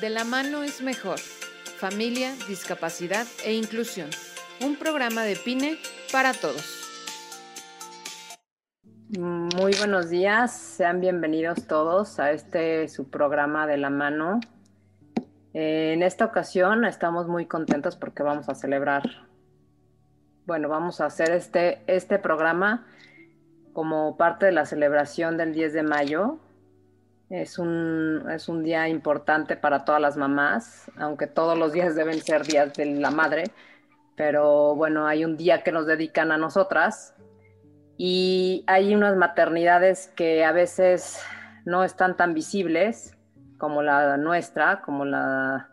De la mano es mejor. Familia, discapacidad e inclusión. Un programa de PINE para todos. Muy buenos días, sean bienvenidos todos a este su programa de la mano. En esta ocasión estamos muy contentos porque vamos a celebrar, bueno, vamos a hacer este, este programa como parte de la celebración del 10 de mayo. Es un, es un día importante para todas las mamás, aunque todos los días deben ser días de la madre, pero bueno, hay un día que nos dedican a nosotras y hay unas maternidades que a veces no están tan visibles como la nuestra, como la,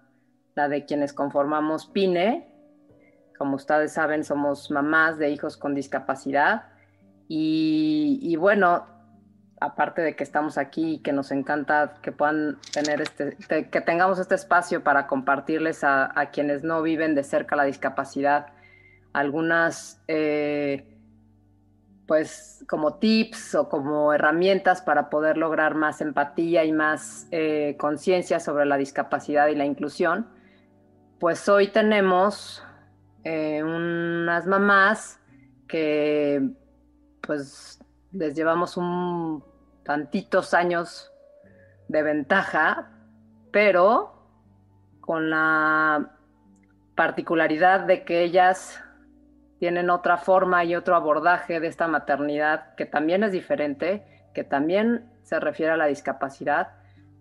la de quienes conformamos PINE. Como ustedes saben, somos mamás de hijos con discapacidad y, bueno, aparte de que estamos aquí y que nos encanta que puedan tener este, que tengamos este espacio para compartirles a, quienes no viven de cerca la discapacidad algunas, eh, pues como tips o como herramientas para poder lograr más empatía y más eh, conciencia sobre la discapacidad y la inclusión, pues hoy tenemos eh, unas mamás que pues les llevamos un tantitos años de ventaja, pero con la particularidad de que ellas tienen otra forma y otro abordaje de esta maternidad que también es diferente, que también se refiere a la discapacidad,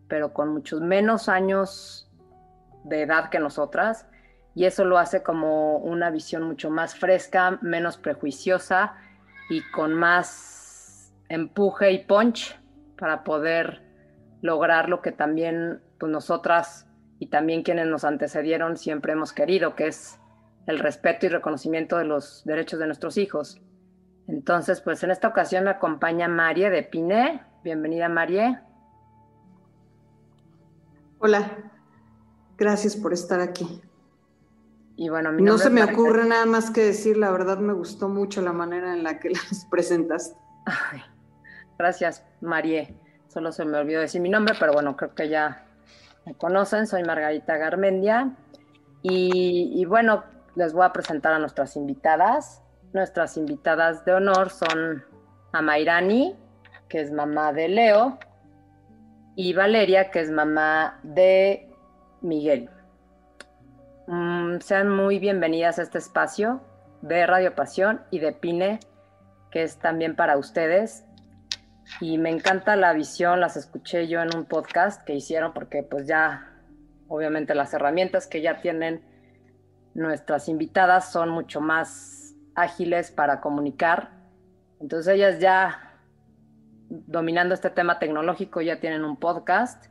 pero con muchos menos años de edad que nosotras, y eso lo hace como una visión mucho más fresca, menos prejuiciosa y con más empuje y punch para poder lograr lo que también pues, nosotras y también quienes nos antecedieron siempre hemos querido, que es el respeto y reconocimiento de los derechos de nuestros hijos. Entonces, pues en esta ocasión me acompaña Marie de Piné. Bienvenida, Marie. Hola, gracias por estar aquí. Y bueno, no se me ocurre nada más que decir, la verdad me gustó mucho la manera en la que las presentas. Gracias, Marie. Solo se me olvidó decir mi nombre, pero bueno, creo que ya me conocen. Soy Margarita Garmendia. Y, bueno, les voy a presentar a nuestras invitadas. Nuestras invitadas de honor son Amairani, que es mamá de Leo, y Valeria, que es mamá de Miguel. Mm, sean muy bienvenidas a este espacio de Radio Pasión y de Pine, que es también para ustedes. Y me encanta la visión, las escuché yo en un podcast que hicieron porque pues ya, obviamente las herramientas que ya tienen nuestras invitadas son mucho más ágiles para comunicar. Entonces ellas ya dominando este tema tecnológico ya tienen un podcast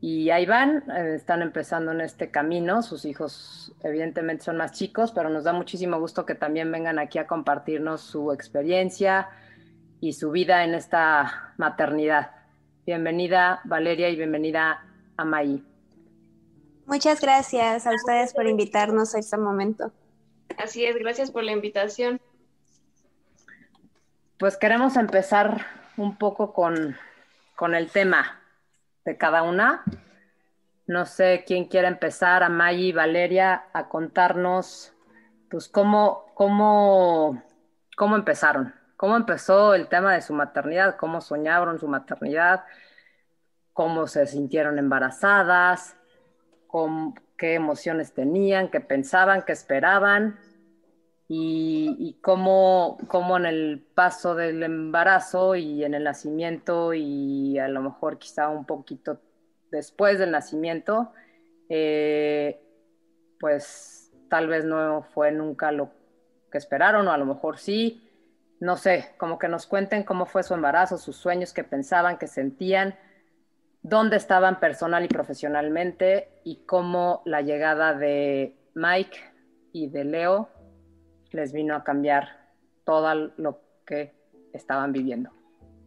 y ahí van, eh, están empezando en este camino, sus hijos evidentemente son más chicos, pero nos da muchísimo gusto que también vengan aquí a compartirnos su experiencia y su vida en esta maternidad. Bienvenida Valeria y bienvenida a May. Muchas gracias a ustedes por invitarnos a este momento. Así es, gracias por la invitación. Pues queremos empezar un poco con, con el tema de cada una. No sé quién quiere empezar, a Maggie y Valeria, a contarnos, pues, cómo, cómo, cómo empezaron, cómo empezó el tema de su maternidad, cómo soñaron su maternidad, cómo se sintieron embarazadas, qué emociones tenían, qué pensaban, qué esperaban y, cómo, en el paso del embarazo y en el nacimiento y a lo mejor quizá un poquito después del nacimiento, eh, pues tal vez no fue nunca lo que esperaron o a lo mejor sí, no sé, como que nos cuenten cómo fue su embarazo, sus sueños, qué pensaban, qué sentían, dónde estaban personal y profesionalmente y cómo la llegada de Mike y de Leo les vino a cambiar todo lo que estaban viviendo.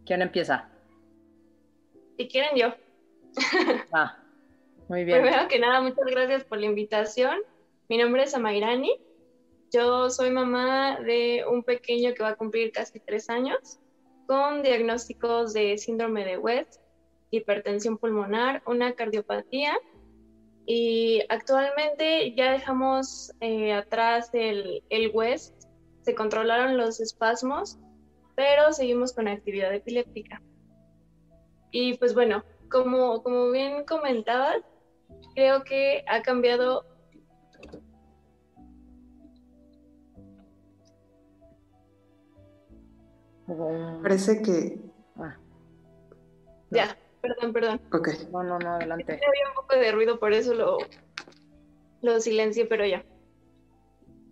¿Quién empieza? Si quieren yo. Ah, muy bien. Primero que nada, muchas gracias por la invitación. Mi nombre es Amairani. Yo soy mamá de un pequeño que va a cumplir casi tres años con diagnósticos de síndrome de West, hipertensión pulmonar, una cardiopatía Y actualmente ya dejamos eh, atrás el, el West, se controlaron los espasmos, pero seguimos con actividad epiléptica. Y pues bueno, como, como bien comentabas, creo que ha cambiado Parece que. Ah. Ya, perdón, perdón. Ok. No, no, no, adelante. Había un poco de ruido, por eso lo, lo silencié, pero ya.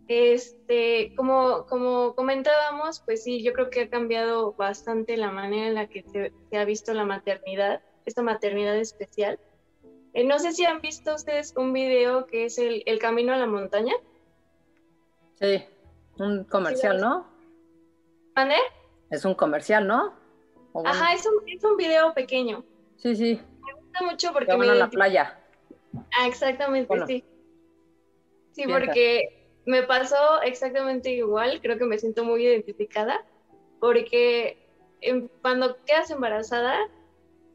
Este, como, como comentábamos, pues sí, yo creo que ha cambiado bastante la manera en la que se, ha visto la maternidad, esta maternidad especial. Eh, no sé si han visto ustedes un video que es el, el Camino a la Montaña. Sí, un comercial, ¿no? ¿Mande? Es un comercial, ¿no? Ajá, es un, es un video pequeño. Sí, sí. Me gusta mucho porque... me... a la playa. Ah, exactamente, sí. Sí, porque me pasó exactamente igual, creo que me siento muy identificada, porque cuando quedas embarazada,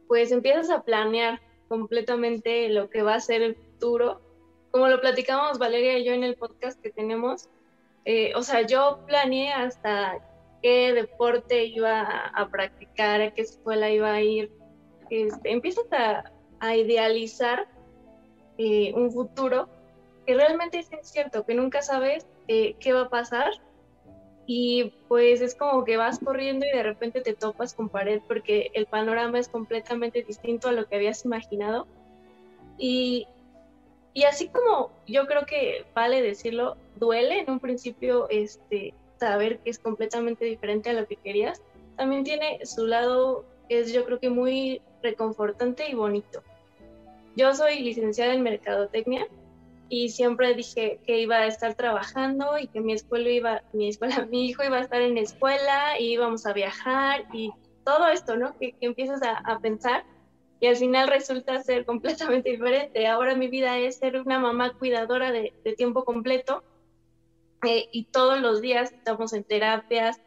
pues empiezas a planear completamente lo que va a ser el futuro. Como lo platicamos Valeria y yo en el podcast que tenemos, eh, o sea, yo planeé hasta qué deporte iba a, practicar, a qué escuela iba a ir. Este, empiezas a, idealizar eh, un futuro que realmente es incierto, que nunca sabes eh, qué va a pasar y pues es como que vas corriendo y de repente te topas con pared porque el panorama es completamente distinto a lo que habías imaginado. Y, y así como yo creo que vale decirlo, duele en un principio este, saber que es completamente diferente a lo que querías, también tiene su lado que es yo creo que muy reconfortante y bonito. Yo soy licenciada en Mercadotecnia y siempre dije que iba a estar trabajando y que mi escuela iba, mi escuela, mi hijo iba a estar en escuela y íbamos a viajar y todo esto, ¿no? Que, empiezas a, pensar y al final resulta ser completamente diferente. Ahora mi vida es ser una mamá cuidadora de, de tiempo completo eh, y todos los días estamos en terapias.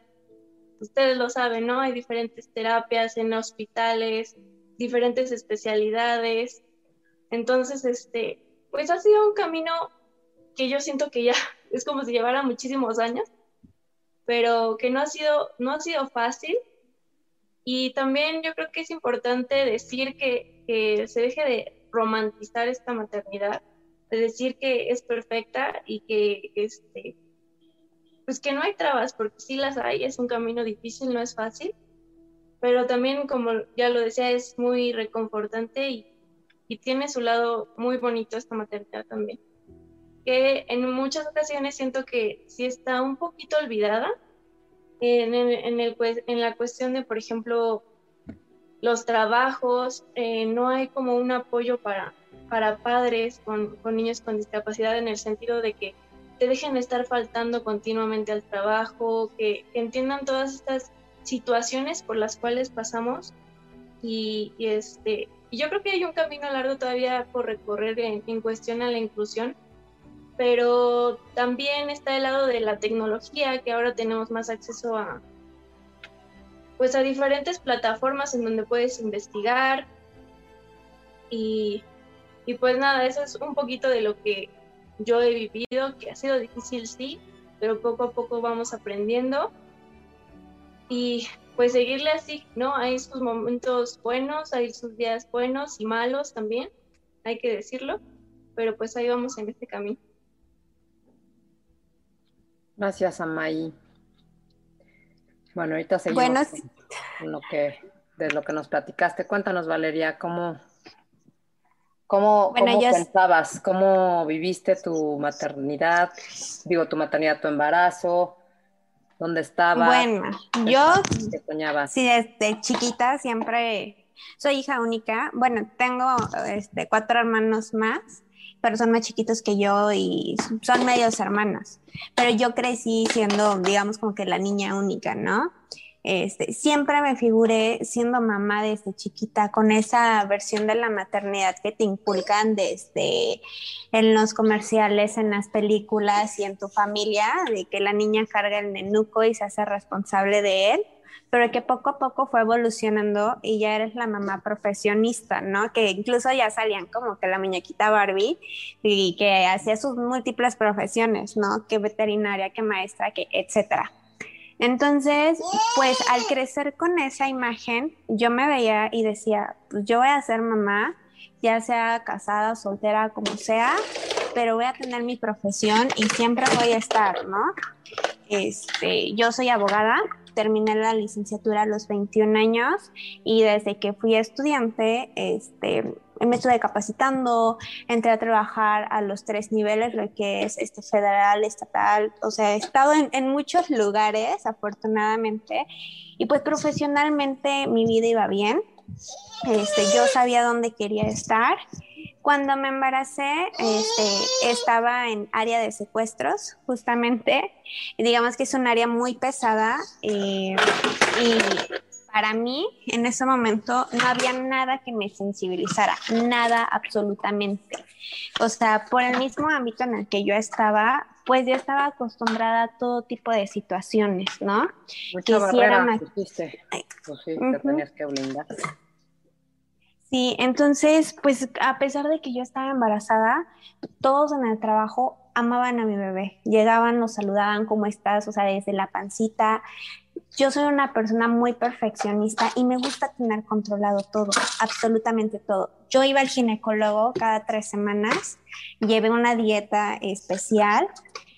Ustedes lo saben, ¿no? Hay diferentes terapias en hospitales, diferentes especialidades. Entonces, este, pues ha sido un camino que yo siento que ya es como si llevara muchísimos años, pero que no ha sido, no ha sido fácil. Y también yo creo que es importante decir que, que se deje de romantizar esta maternidad, de decir que es perfecta y que este, pues que no hay trabas, porque sí las hay, es un camino difícil, no es fácil, pero también, como ya lo decía, es muy reconfortante y, y tiene su lado muy bonito esta maternidad también. Que en muchas ocasiones siento que sí está un poquito olvidada en, en, el, en la cuestión de, por ejemplo, los trabajos, eh, no hay como un apoyo para, para padres con, con niños con discapacidad en el sentido de que te dejen de estar faltando continuamente al trabajo, que, entiendan todas estas situaciones por las cuales pasamos. Y, este yo creo que hay un camino largo todavía por recorrer en, cuestión a la inclusión, pero también está el lado de la tecnología, que ahora tenemos más acceso a pues a diferentes plataformas en donde puedes investigar y, y pues nada, eso es un poquito de lo que yo he vivido, que ha sido difícil, sí, pero poco a poco vamos aprendiendo. Y pues seguirle así, ¿no? Hay sus momentos buenos, hay sus días buenos y malos también, hay que decirlo, pero pues ahí vamos en este camino. Gracias, Amay. Bueno, ahorita seguimos lo que, de lo que nos platicaste. Cuéntanos, Valeria, cómo, ¿Cómo, pensabas? ¿Cómo viviste tu maternidad? Digo, tu maternidad, tu embarazo. ¿Dónde estabas? Bueno, yo sí, desde chiquita siempre soy hija única. Bueno, tengo este, cuatro hermanos más, pero son más chiquitos que yo y son medios hermanos. Pero yo crecí siendo, digamos, como que la niña única, ¿no? Este, siempre me figuré siendo mamá desde chiquita con esa versión de la maternidad que te inculcan desde en los comerciales, en las películas y en tu familia, de que la niña carga el nenuco y se hace responsable de él. pero que poco a poco fue evolucionando y ya eres la mamá profesionista, ¿no? Que incluso ya salían como que la muñequita Barbie y que hacía sus múltiples profesiones, ¿no? Que veterinaria, que maestra, que etcétera. Entonces, pues al crecer con esa imagen, yo me veía y decía, pues yo voy a ser mamá, ya sea casada, soltera, como sea, pero voy a tener mi profesión y siempre voy a estar, ¿no? Este, yo soy abogada, terminé la licenciatura a los 21 años y desde que fui estudiante, este, me estuve capacitando, entré a trabajar a los tres niveles, lo que es este, federal, estatal, o sea, he estado en, en muchos lugares, afortunadamente, y pues profesionalmente mi vida iba bien. Este, yo sabía dónde quería estar cuando me embaracé, este, estaba en área de secuestros, justamente. Digamos que es un área muy pesada. Eh, y para mí, en ese momento, no había nada que me sensibilizara, nada absolutamente. O sea, por el mismo ámbito en el que yo estaba, pues yo estaba acostumbrada a todo tipo de situaciones, ¿no? Mucha barrera, pues sí, te tenías que blindar. Sí, entonces, pues a pesar de que yo estaba embarazada, todos en el trabajo amaban a mi bebé. Llegaban, nos saludaban, ¿cómo estás? O sea, desde la pancita. Yo soy una persona muy perfeccionista y me gusta tener controlado todo, absolutamente todo. Yo iba al ginecólogo cada tres semanas, llevé una dieta especial.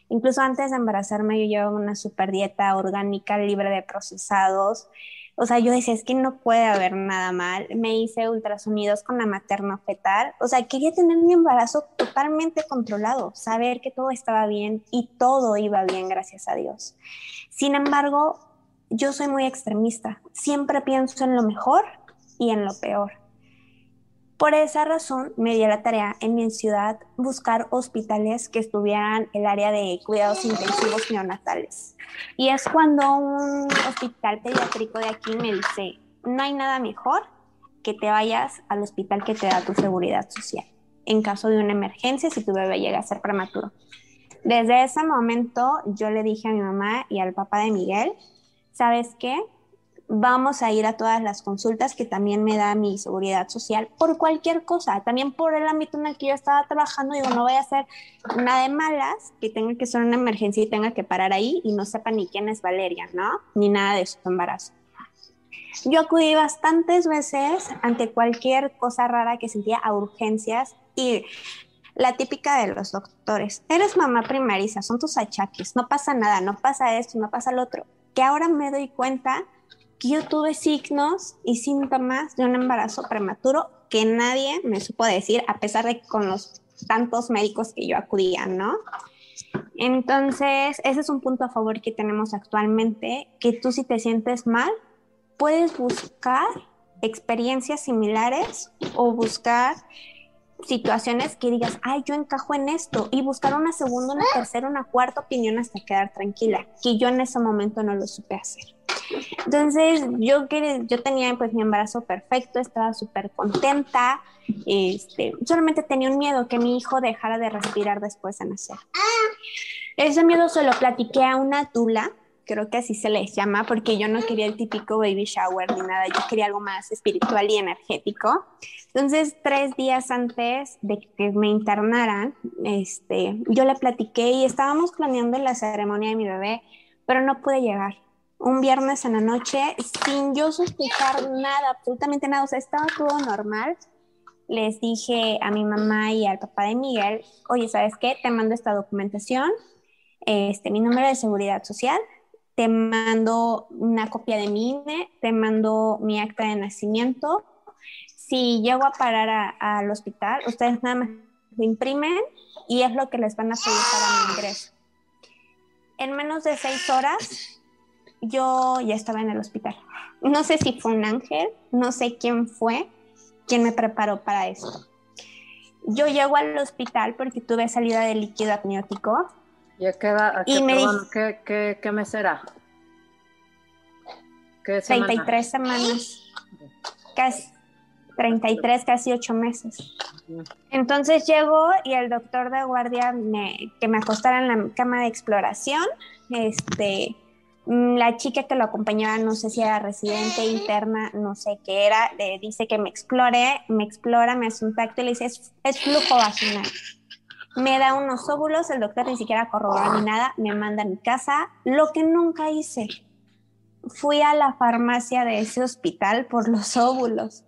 Incluso antes de embarazarme yo llevaba una super dieta orgánica libre de procesados. O sea, yo decía, es que no puede haber nada mal. Me hice ultrasonidos con la materno fetal. O sea, quería tener mi embarazo totalmente controlado, saber que todo estaba bien y todo iba bien, gracias a Dios. Sin embargo, yo soy muy extremista. Siempre pienso en lo mejor y en lo peor. Por esa razón me di la tarea en mi ciudad buscar hospitales que estuvieran en el área de cuidados intensivos neonatales. Y es cuando un hospital pediátrico de aquí me dice, no hay nada mejor que te vayas al hospital que te da tu seguridad social en caso de una emergencia si tu bebé llega a ser prematuro. Desde ese momento yo le dije a mi mamá y al papá de Miguel, ¿sabes qué? Vamos a ir a todas las consultas que también me da mi seguridad social por cualquier cosa, también por el ámbito en el que yo estaba trabajando, digo, no voy a hacer nada de malas, que tenga que ser una emergencia y tenga que parar ahí y no sepa ni quién es Valeria, ¿no? Ni nada de su embarazo. Yo acudí bastantes veces ante cualquier cosa rara que sentía a urgencias y la típica de los doctores, eres mamá primeriza, son tus achaques, no pasa nada, no pasa esto, no pasa lo otro, que ahora me doy cuenta yo tuve signos y síntomas de un embarazo prematuro que nadie me supo decir, a pesar de que con los tantos médicos que yo acudía, ¿no? Entonces, ese es un punto a favor que tenemos actualmente, que tú si te sientes mal, puedes buscar experiencias similares o buscar situaciones que digas, ay, yo encajo en esto, y buscar una segunda, una tercera, una cuarta opinión hasta quedar tranquila, que yo en ese momento no lo supe hacer. Entonces, yo, yo tenía pues mi embarazo perfecto, estaba súper contenta, este, solamente tenía un miedo que mi hijo dejara de respirar después de nacer. Ese miedo se lo platiqué a una tula, creo que así se les llama, porque yo no quería el típico baby shower ni nada, yo quería algo más espiritual y energético. Entonces, tres días antes de que me internaran, este, yo le platiqué y estábamos planeando la ceremonia de mi bebé, pero no pude llegar un viernes en la noche sin yo sospechar nada, absolutamente nada, o sea, estaba todo normal. Les dije a mi mamá y al papá de Miguel, oye, ¿sabes qué? Te mando esta documentación, este, mi número de seguridad social, te mando una copia de mi INE, te mando mi acta de nacimiento. Si llego a parar al hospital, ustedes nada más lo imprimen y es lo que les van a pedir para mi ingreso. En menos de seis horas yo ya estaba en el hospital. No sé si fue un ángel, no sé quién fue quien me preparó para esto. Yo llego al hospital porque tuve salida de líquido amniótico. ¿Y queda, qué, me ¿qué, qué, mes era? 33 semanas. Casi 33, casi 8 meses. Entonces llegó y el doctor de guardia me, que me acostara en la cama de exploración, este, Mm, la chica que lo acompañaba, no sé si era residente, interna, no sé qué era, le dice que me explore, me explora, me hace un tacto y le dice, es, flujo vaginal. Me da unos óvulos, el doctor ni siquiera corrobora ni nada, me manda a mi casa, lo que nunca hice. Fui a la farmacia de ese hospital por los óvulos.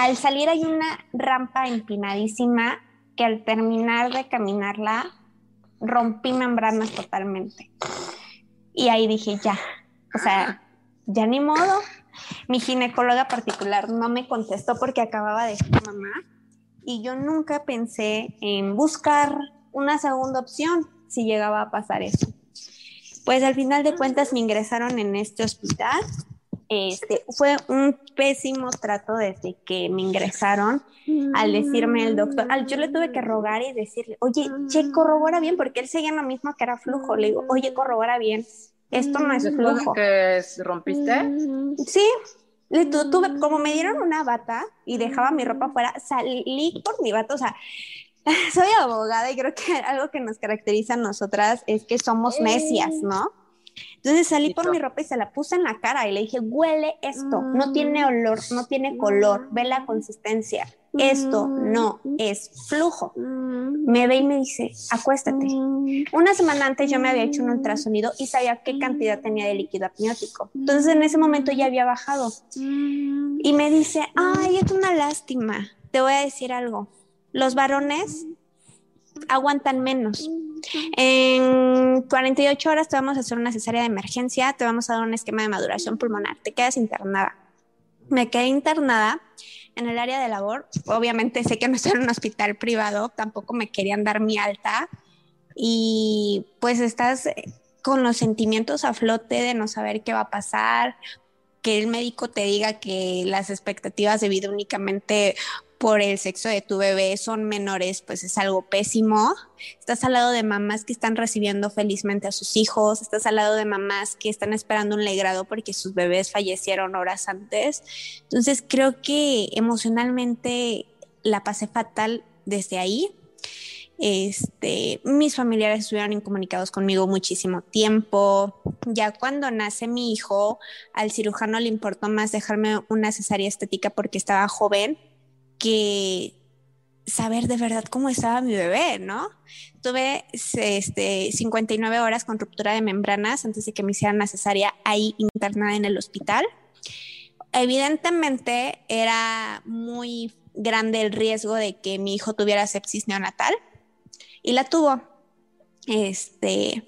Al salir hay una rampa empinadísima que al terminar de caminarla rompí membranas totalmente. Y ahí dije, ya, o sea, ya ni modo. Mi ginecóloga particular no me contestó porque acababa de ser mamá y yo nunca pensé en buscar una segunda opción si llegaba a pasar eso. Pues al final de cuentas me ingresaron en este hospital. Este, fue un pésimo trato desde que me ingresaron al decirme el doctor, yo le tuve que rogar y decirle, oye, che, corrobora bien, porque él seguía lo mismo que era flujo. Le digo, oye, corrobora bien, esto no es flujo. que rompiste? Sí, le tuve, como me dieron una bata y dejaba mi ropa afuera, salí por mi bata, o sea, soy abogada y creo que algo que nos caracteriza a nosotras es que somos necias, ¿no? Entonces salí por mi ropa y se la puse en la cara y le dije, huele esto, no tiene olor, no tiene color, ve la consistencia. Esto no es flujo. Me ve y me dice, acuéstate. Una semana antes yo me había hecho un ultrasonido y sabía qué cantidad tenía de líquido apniótico. Entonces en ese momento ya había bajado. Y me dice, ay, es una lástima. Te voy a decir algo. Los varones aguantan menos. En 48 horas te vamos a hacer una cesárea de emergencia, te vamos a dar un esquema de maduración pulmonar, te quedas internada. Me quedé internada en el área de labor. Obviamente sé que no estoy en un hospital privado, tampoco me querían dar mi alta. Y pues estás con los sentimientos a flote de no saber qué va a pasar, que el médico te diga que las expectativas de vida únicamente por el sexo de tu bebé son menores, pues es algo pésimo. Estás al lado de mamás que están recibiendo felizmente a sus hijos, estás al lado de mamás que están esperando un legrado porque sus bebés fallecieron horas antes. Entonces creo que emocionalmente la pasé fatal desde ahí. Este, mis familiares estuvieron incomunicados conmigo muchísimo tiempo. Ya cuando nace mi hijo, al cirujano le importó más dejarme una cesárea estética porque estaba joven que saber de verdad cómo estaba mi bebé, ¿no? Tuve este, 59 horas con ruptura de membranas antes de que me hicieran necesaria ahí internada en el hospital. Evidentemente era muy grande el riesgo de que mi hijo tuviera sepsis neonatal y la tuvo. Este,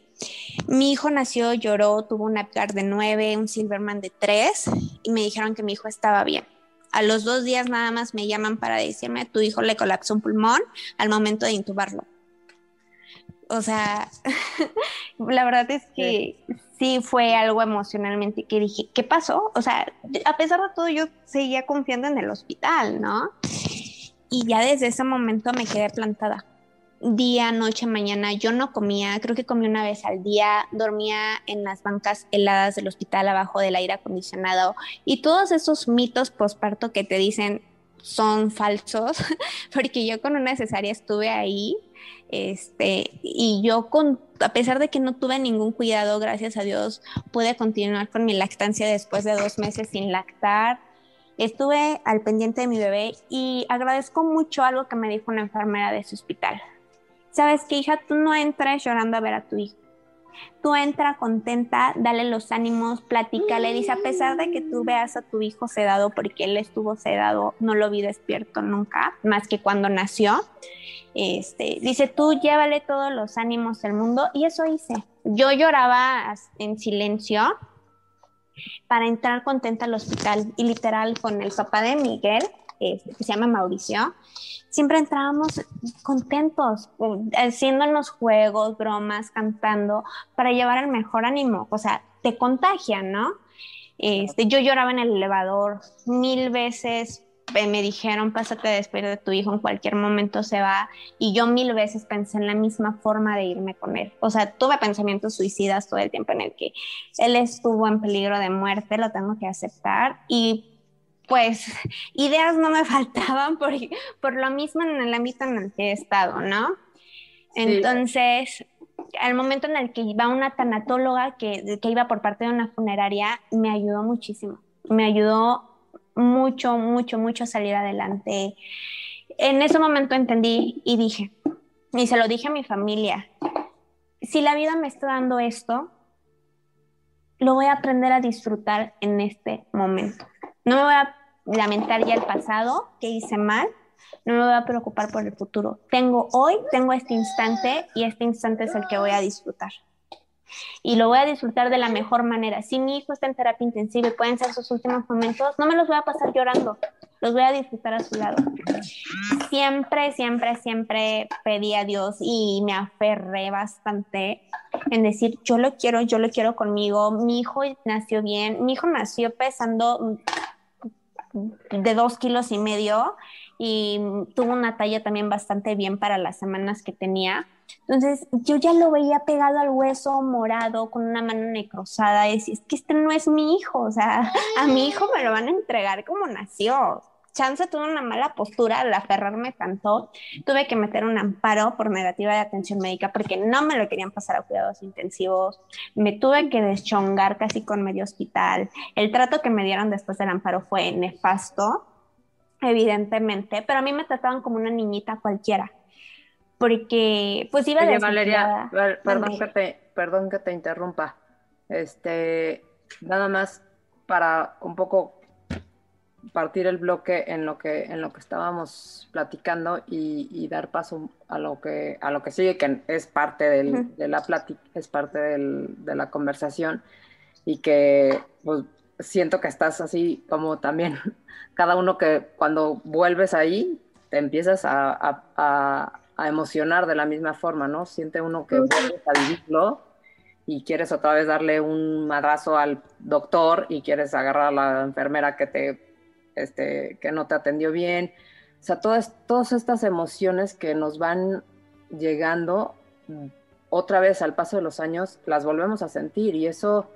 mi hijo nació, lloró, tuvo un Apgar de 9, un Silverman de 3 y me dijeron que mi hijo estaba bien. A los dos días nada más me llaman para decirme, tu hijo le colapsó un pulmón al momento de intubarlo. O sea, la verdad es que sí. fue algo emocionalmente que dije, ¿qué pasó? O sea, a pesar de todo yo seguía confiando en el hospital, ¿no? Y ya desde ese momento me quedé plantada día, noche, mañana. Yo no comía, creo que comí una vez al día, dormía en las bancas heladas del hospital abajo del aire acondicionado y todos esos mitos posparto que te dicen son falsos, porque yo con una cesárea estuve ahí, este, y yo con, a pesar de que no tuve ningún cuidado, gracias a Dios, pude continuar con mi lactancia después de dos meses sin lactar. Estuve al pendiente de mi bebé y agradezco mucho algo que me dijo una enfermera de ese hospital sabes que hija, tú no entres llorando a ver a tu hijo. Tú entra contenta, dale los ánimos, platícale, dice, a pesar de que tú veas a tu hijo sedado, porque él estuvo sedado, no lo vi despierto nunca, más que cuando nació. Este, dice, tú llévale todos los ánimos del mundo, y eso hice. Yo lloraba en silencio para entrar contenta al hospital, y literal con el papá de Miguel, este, que se llama Mauricio, siempre entrábamos contentos, haciéndonos juegos, bromas, cantando, para llevar el mejor ánimo. O sea, te contagian, ¿no? Este, yo lloraba en el elevador mil veces. Eh, me dijeron, pásate despedir de tu hijo, en cualquier momento se va. Y yo mil veces pensé en la misma forma de irme con él. O sea, tuve pensamientos suicidas todo el tiempo en el que él estuvo en peligro de muerte, lo tengo que aceptar. Y pues ideas no me faltaban por, por lo mismo en el ámbito en el que he estado, ¿no? Entonces, al momento en el que iba una tanatóloga que, que iba por parte de una funeraria, me ayudó muchísimo. Me ayudó mucho, mucho, mucho a salir adelante. En ese momento entendí y dije, y se lo dije a mi familia, si la vida me está dando esto, lo voy a aprender a disfrutar en este momento. No me voy a lamentar ya el pasado, que hice mal, no me voy a preocupar por el futuro. Tengo hoy, tengo este instante y este instante es el que voy a disfrutar. Y lo voy a disfrutar de la mejor manera. Si mi hijo está en terapia intensiva y pueden ser sus últimos momentos, no me los voy a pasar llorando, los voy a disfrutar a su lado. Siempre, siempre, siempre pedí a Dios y me aferré bastante en decir, yo lo quiero, yo lo quiero conmigo. Mi hijo nació bien, mi hijo nació pesando de dos kilos y medio y tuvo una talla también bastante bien para las semanas que tenía. Entonces yo ya lo veía pegado al hueso, morado, con una mano necrosada, y decía, es que este no es mi hijo, o sea, a mi hijo me lo van a entregar como nació. Chance tuvo una mala postura al aferrarme tanto, tuve que meter un amparo por negativa de atención médica porque no me lo querían pasar a cuidados intensivos, me tuve que deschongar casi con medio hospital, el trato que me dieron después del amparo fue nefasto, evidentemente, pero a mí me trataban como una niñita cualquiera, porque pues iba Oye, Valeria, perdón que, te, perdón que te interrumpa, este, nada más para un poco partir el bloque en lo que en lo que estábamos platicando y, dar paso a lo que a lo que sigue que es parte de la plática es parte de la conversación y que pues, siento que estás así como también cada uno que cuando vuelves ahí te empiezas a, a, emocionar de la misma forma no siente uno que vuelves a vivirlo y quieres otra vez darle un madrazo al doctor y quieres agarrar a la enfermera que te este, que no te atendió bien. O sea, todas, todas estas emociones que nos van llegando otra vez al paso de los años, las volvemos a sentir y eso,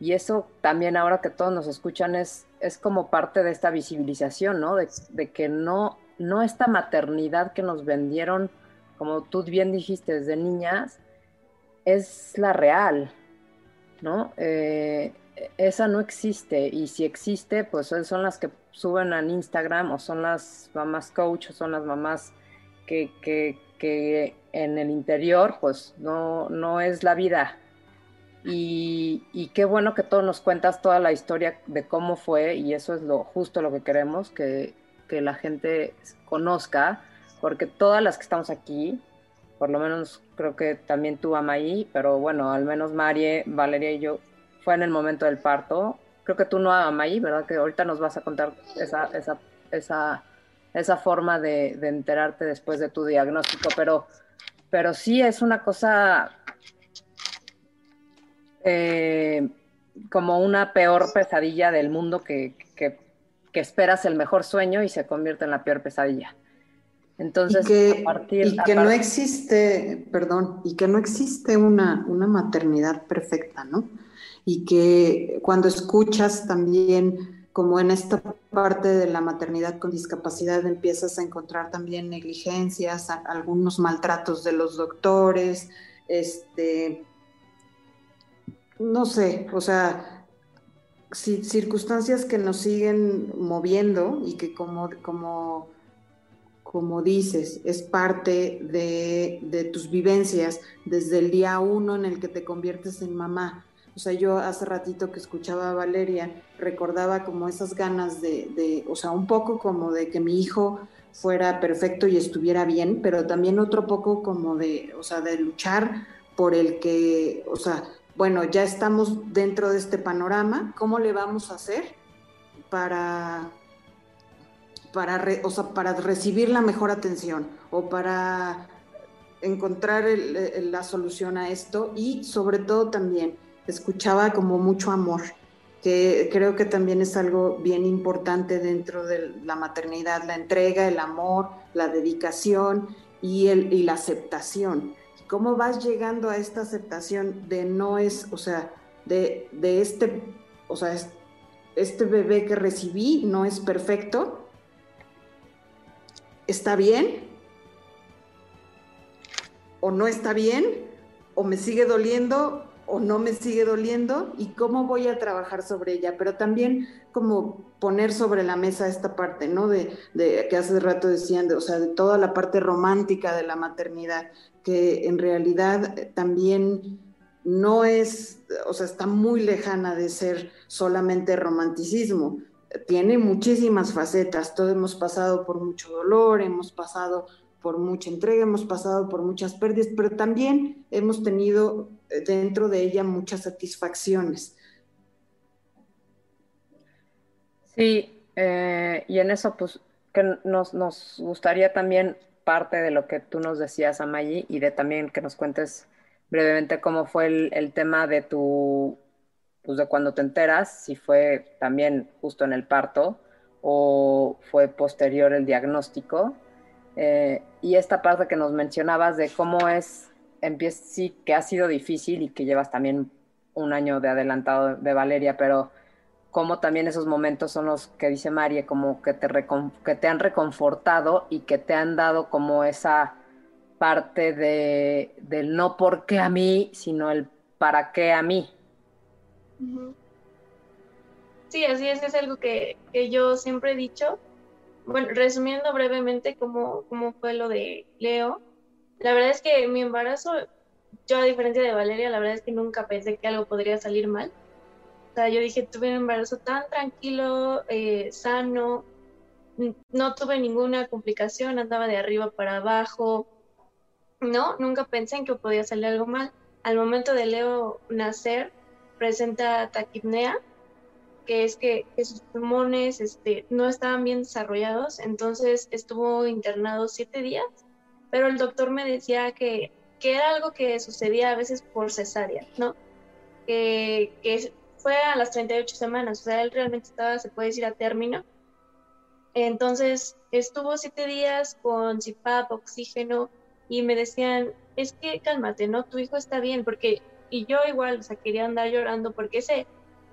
y eso también ahora que todos nos escuchan es, es como parte de esta visibilización, ¿no? De, que no, no esta maternidad que nos vendieron, como tú bien dijiste desde niñas, es la real, ¿no? Eh, esa no existe y si existe, pues son las que suben en Instagram o son las mamás coach o son las mamás que, que, que en el interior pues no, no es la vida. Y, y, qué bueno que tú nos cuentas toda la historia de cómo fue y eso es lo justo lo que queremos, que, que la gente conozca, porque todas las que estamos aquí, por lo menos creo que también tú, Amaí, pero bueno, al menos Marie, Valeria y yo fue en el momento del parto. Creo que tú no, Amaí, ¿verdad? Que ahorita nos vas a contar esa, esa, esa, esa forma de, de, enterarte después de tu diagnóstico, pero, pero sí es una cosa eh, como una peor pesadilla del mundo que, que, esperas el mejor sueño y se convierte en la peor pesadilla. Entonces, y que, a partir, y que no existe, perdón, y que no existe una, una maternidad perfecta, ¿no? y que cuando escuchas también como en esta parte de la maternidad con discapacidad empiezas a encontrar también negligencias, algunos maltratos de los doctores, este, no sé, o sea, circunstancias que nos siguen moviendo y que como, como, como dices, es parte de, de tus vivencias desde el día uno en el que te conviertes en mamá. O sea, yo hace ratito que escuchaba a Valeria, recordaba como esas ganas de, o sea, un poco como de que mi hijo fuera perfecto y estuviera bien, pero también otro poco como de, o sea, de luchar por el que, o sea, bueno, ya estamos dentro de este panorama, ¿cómo le vamos a hacer para, para, o sea, para recibir la mejor atención o para encontrar la solución a esto y sobre todo también escuchaba como mucho amor, que creo que también es algo bien importante dentro de la maternidad, la entrega, el amor, la dedicación y, el, y la aceptación. ¿Cómo vas llegando a esta aceptación de no es, o sea, de, de este, o sea, este bebé que recibí no es perfecto? ¿Está bien? ¿O no está bien? o me sigue doliendo o no me sigue doliendo y cómo voy a trabajar sobre ella, pero también como poner sobre la mesa esta parte, ¿no? De, que hace rato decían, o sea, de toda la parte romántica de la maternidad, que en realidad también no es, o sea, está muy lejana de ser solamente romanticismo. Tiene muchísimas facetas, todos hemos pasado por mucho dolor, hemos pasado por mucha entrega, hemos pasado por muchas pérdidas, pero también hemos tenido eh, dentro de ella muchas satisfacciones. Sí, eh, y en eso pues que nos, nos, gustaría también parte de lo que tú nos decías, Amayi, y de también que nos cuentes brevemente cómo fue el, el tema de tu, pues de cuando te enteras, si fue también justo en el parto o fue posterior el diagnóstico eh, y esta parte que nos mencionabas de cómo es, empieza, sí, que ha sido difícil y que llevas también un año de adelantado de Valeria, pero cómo también esos momentos son los que dice María, como que te, que te han reconfortado y que te han dado como esa parte de, del no por qué a mí, sino el para qué a mí. Sí, así es, es algo que, que yo siempre he dicho, bueno, resumiendo brevemente cómo, cómo fue lo de Leo, la verdad es que mi embarazo, yo a diferencia de Valeria, la verdad es que nunca pensé que algo podría salir mal. O sea, yo dije, tuve un embarazo tan tranquilo, eh, sano, no tuve ninguna complicación, andaba de arriba para abajo. No, nunca pensé en que podía salir algo mal. Al momento de Leo nacer, presenta taquipnea, que es que, sus pulmones este, no estaban bien desarrollados, entonces estuvo internado siete días, pero el doctor me decía que, que era algo que sucedía a veces por cesárea, ¿no? Que, que fue a las 38 semanas, o sea, él realmente estaba, se puede decir, a término. Entonces estuvo siete días con CIPAP, oxígeno, y me decían, es que cálmate, ¿no? Tu hijo está bien, porque, y yo igual, o sea, quería andar llorando porque ese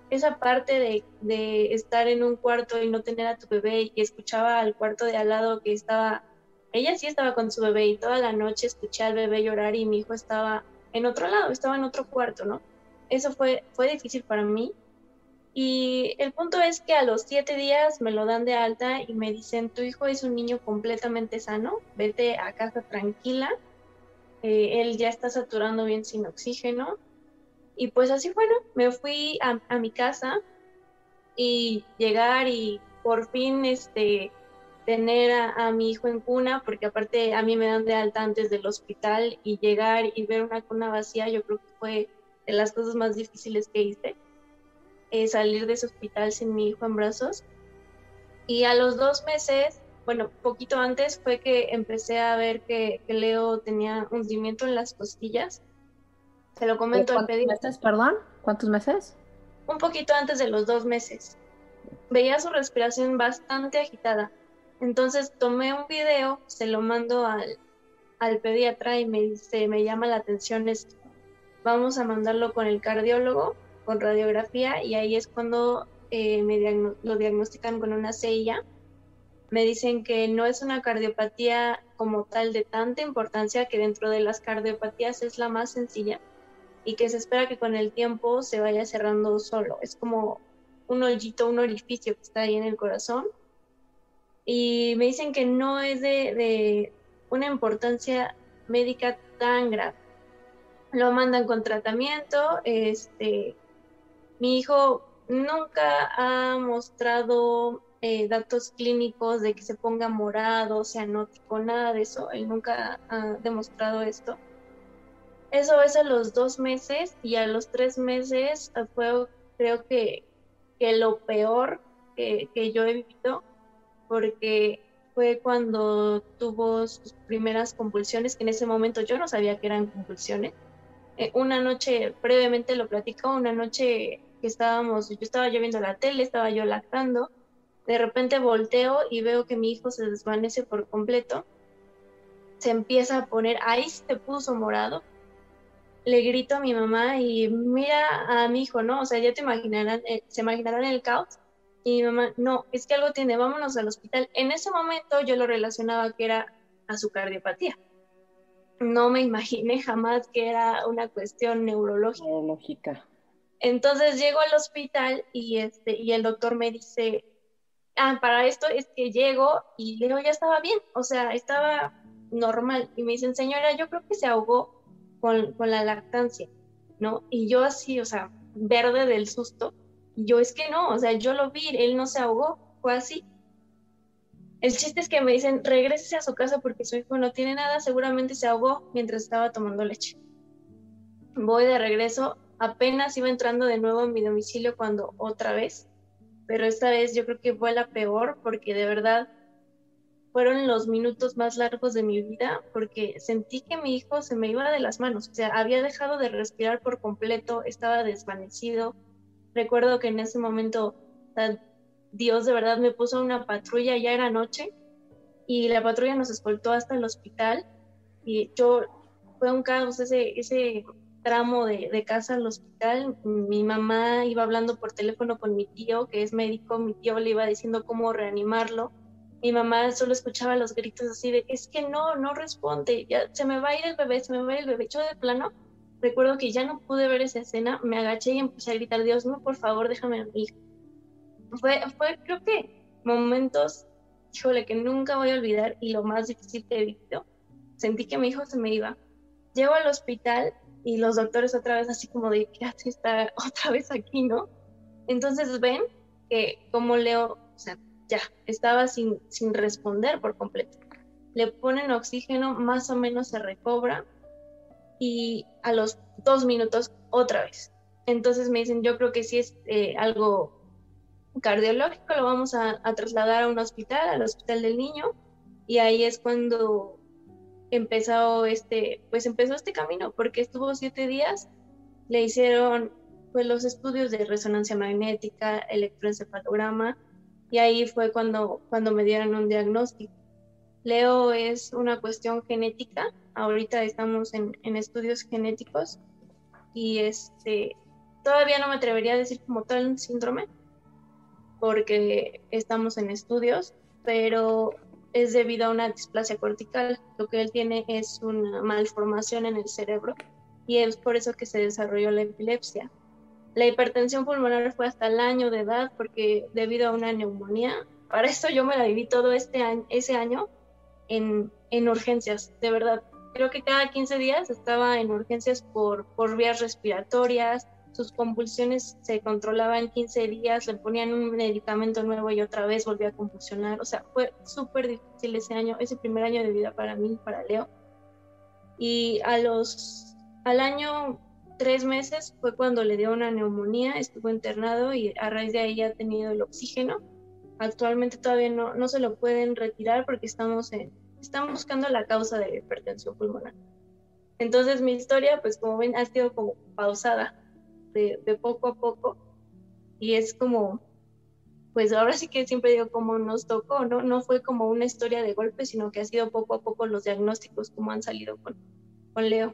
esa parte de, de, estar en un cuarto y no tener a tu bebé y escuchaba al cuarto de al lado que estaba, ella sí estaba con su bebé y toda la noche escuché al bebé llorar y mi hijo estaba en otro lado, estaba en otro cuarto, ¿no? Eso fue, fue difícil para mí. Y el punto es que a los siete días me lo dan de alta y me dicen, tu hijo es un niño completamente sano, vete a casa tranquila, eh, él ya está saturando bien sin oxígeno, y pues así fue, ¿no? Me fui a, mi casa y llegar y por fin este, tener a, mi hijo en cuna, porque aparte a mí me dan de alta antes del hospital y llegar y ver una cuna vacía, yo creo que fue de las cosas más difíciles que hice, eh, salir de ese hospital sin mi hijo en brazos. Y a los dos meses, bueno, poquito antes fue que empecé a ver que, que Leo tenía hundimiento en las costillas se lo comento al pedir. meses, perdón? ¿Cuántos meses? Un poquito antes de los dos meses. Veía su respiración bastante agitada. Entonces tomé un video, se lo mando al, al pediatra y me dice, me llama la atención esto. Vamos a mandarlo con el cardiólogo, con radiografía, y ahí es cuando eh, me lo diagnostican con una CIA. Me dicen que no es una cardiopatía como tal de tanta importancia, que dentro de las cardiopatías es la más sencilla, y que se espera que con el tiempo se vaya cerrando solo. Es como un hoyito, un orificio que está ahí en el corazón. Y me dicen que no es de, una importancia médica tan grave. Lo mandan con tratamiento. Este, mi hijo nunca ha mostrado eh, datos clínicos de que se ponga morado, cianótico, nada de eso. Él nunca ha demostrado esto. Eso es a los dos meses y a los tres meses fue creo que, que lo peor que, que yo he vivido porque fue cuando tuvo sus primeras convulsiones, que en ese momento yo no sabía que eran convulsiones. Eh, una noche, brevemente lo platico, una noche que estábamos, yo estaba yo viendo la tele, estaba yo lactando, de repente volteo y veo que mi hijo se desvanece por completo, se empieza a poner, ahí se puso morado, le grito a mi mamá y mira a mi hijo, ¿no? O sea, ya te imaginarán, eh, se imaginarán el caos. Y mi mamá, no, es que algo tiene, vámonos al hospital. En ese momento yo lo relacionaba que era a su cardiopatía. no me imaginé jamás que era una cuestión neurológica. Neurológica. Entonces llego al hospital y, este, y el doctor me dice, ah, para esto es que llego y Leo ya estaba bien, o sea, estaba normal. Y me dicen, señora, yo creo que se ahogó con, con la lactancia, ¿no? Y yo así, o sea, verde del susto. Y yo es que no, o sea, yo lo vi, él no se ahogó, fue así. El chiste es que me dicen, regrese a su casa porque su hijo no tiene nada, seguramente se ahogó mientras estaba tomando leche. Voy de regreso, apenas iba entrando de nuevo en mi domicilio cuando otra vez, pero esta vez yo creo que fue la peor porque de verdad fueron los minutos más largos de mi vida porque sentí que mi hijo se me iba de las manos, o sea, había dejado de respirar por completo, estaba desvanecido. Recuerdo que en ese momento Dios de verdad me puso una patrulla, ya era noche, y la patrulla nos escoltó hasta el hospital. Y yo, fue un caos ese, ese tramo de, de, casa al hospital. Mi mamá iba hablando por teléfono con mi tío, que es médico, mi tío le iba diciendo cómo reanimarlo. Mi mamá solo escuchaba los gritos así de, es que no, no responde, ya se me va a ir el bebé, se me va a ir el bebé. Yo de plano recuerdo que ya no pude ver esa escena, me agaché y empecé a gritar, Dios, no, por favor, déjame a mi hijo fue, fue creo que momentos, híjole, que nunca voy a olvidar y lo más difícil que he visto. Sentí que mi hijo se me iba. Llego al hospital y los doctores otra vez así como de, ¿qué hace está otra vez aquí, no? Entonces ven que como Leo, o sea, ya, estaba sin, sin responder por completo. Le ponen oxígeno, más o menos se recobra y a los dos minutos otra vez. Entonces me dicen, yo creo que sí es eh, algo cardiológico, lo vamos a, trasladar a un hospital, al hospital del niño, y ahí es cuando empezó este, pues empezó este camino, porque estuvo siete días, le hicieron pues los estudios de resonancia magnética, electroencefalograma, y ahí fue cuando, cuando me dieron un diagnóstico. Leo es una cuestión genética, ahorita estamos en, en estudios genéticos, y este, todavía no me atrevería a decir como tal síndrome, porque estamos en estudios, pero es debido a una displasia cortical. Lo que él tiene es una malformación en el cerebro y es por eso que se desarrolló la epilepsia. La hipertensión pulmonar fue hasta el año de edad porque debido a una neumonía. Para eso yo me la viví todo este ese año en, en urgencias, de verdad. Creo que cada 15 días estaba en urgencias por, por vías respiratorias, sus convulsiones se controlaban 15 días, le ponían un medicamento nuevo y otra vez volvía a convulsionar. O sea, fue súper difícil ese año, ese primer año de vida para mí, para Leo. Y a los, al año tres meses fue cuando le dio una neumonía, estuvo internado y a raíz de ahí ha tenido el oxígeno. Actualmente todavía no, no se lo pueden retirar porque estamos, en, buscando la causa de la hipertensión pulmonar. Entonces mi historia, pues como ven, ha sido como pausada de, poco a poco y es como, pues ahora sí que siempre digo como nos tocó, ¿no? No fue como una historia de golpe, sino que ha sido poco a poco los diagnósticos como han salido con, con Leo.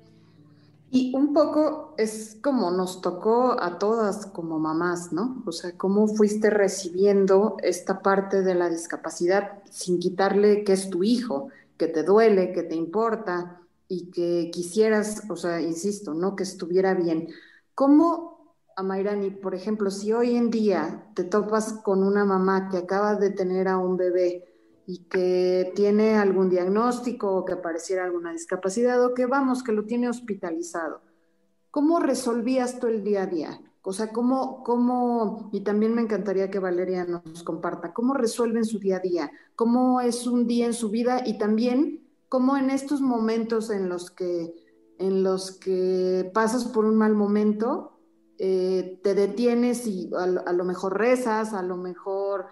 Y un poco es como nos tocó a todas como mamás, ¿no? O sea, cómo fuiste recibiendo esta parte de la discapacidad sin quitarle que es tu hijo, que te duele, que te importa y que quisieras, o sea, insisto, ¿no? Que estuviera bien. ¿Cómo, Amairani, por ejemplo, si hoy en día te topas con una mamá que acaba de tener a un bebé y que tiene algún diagnóstico o que apareciera alguna discapacidad o que vamos, que lo tiene hospitalizado, ¿cómo resolvías tú el día a día? O sea, ¿cómo, cómo, y también me encantaría que Valeria nos comparta, cómo resuelven su día a día, cómo es un día en su vida y también cómo en estos momentos en los que en los que pasas por un mal momento, eh, te detienes y a, lo mejor rezas, a lo mejor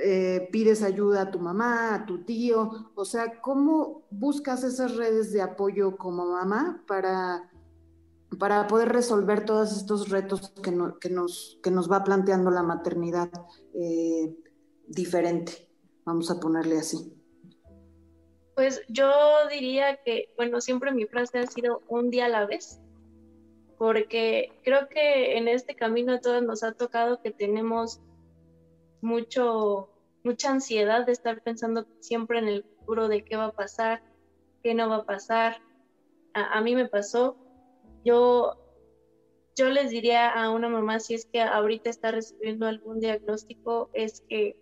eh, pides ayuda a tu mamá, a tu tío, o sea, ¿cómo buscas esas redes de apoyo como mamá para, para poder resolver todos estos retos que, nos, que nos va planteando la maternidad eh, diferente? Vamos a ponerle así. Pues yo diría que, bueno, siempre mi frase ha sido un día a la vez, porque creo que en este camino a todos nos ha tocado que tenemos mucho, mucha ansiedad de estar pensando siempre en el futuro de qué va a pasar, qué no va a pasar, a, mí me pasó, yo, yo les diría a una mamá si es que ahorita está recibiendo algún diagnóstico, es que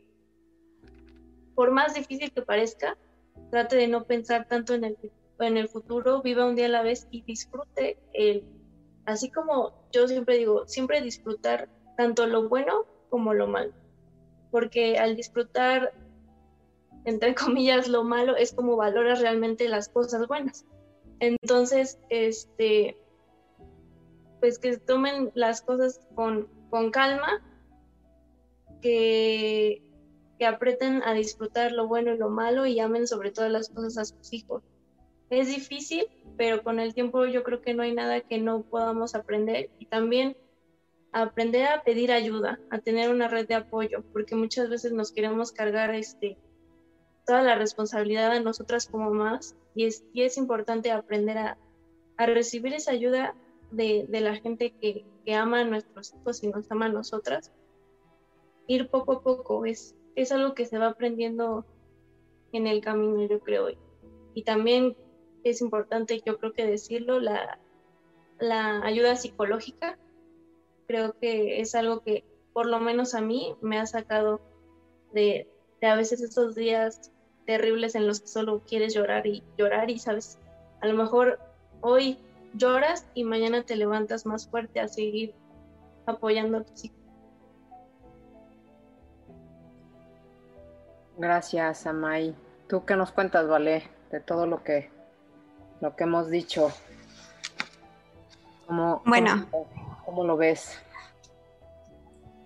por más difícil que parezca, trate de no pensar tanto en el, en el futuro, viva un día a la vez y disfrute el, así como yo siempre digo, siempre disfrutar tanto lo bueno como lo malo, porque al disfrutar entre comillas, lo malo es como valoras realmente las cosas buenas. Entonces, este, pues que tomen las cosas con, con calma, que, que apreten a disfrutar lo bueno y lo malo y amen sobre todas las cosas a sus hijos. Es difícil, pero con el tiempo yo creo que no hay nada que no podamos aprender y también aprender a pedir ayuda, a tener una red de apoyo, porque muchas veces nos queremos cargar este toda la responsabilidad de nosotras como mamás y es, y es importante aprender a, a recibir esa ayuda de, de la gente que, que, ama a nuestros hijos y nos ama a nosotras. Ir poco a poco es, es algo que se va aprendiendo en el camino, yo creo. Y también es importante, yo creo que decirlo, la, la ayuda psicológica. Creo que es algo que por lo menos a mí me ha sacado de, de a veces esos días terribles en los que solo quieres llorar y llorar y sabes, a lo mejor hoy lloras y mañana te levantas más fuerte a seguir apoyando a tus hijos. Gracias, Amay. ¿Tú qué nos cuentas, Vale, de todo lo que, lo que hemos dicho? ¿Cómo, bueno, cómo lo ves?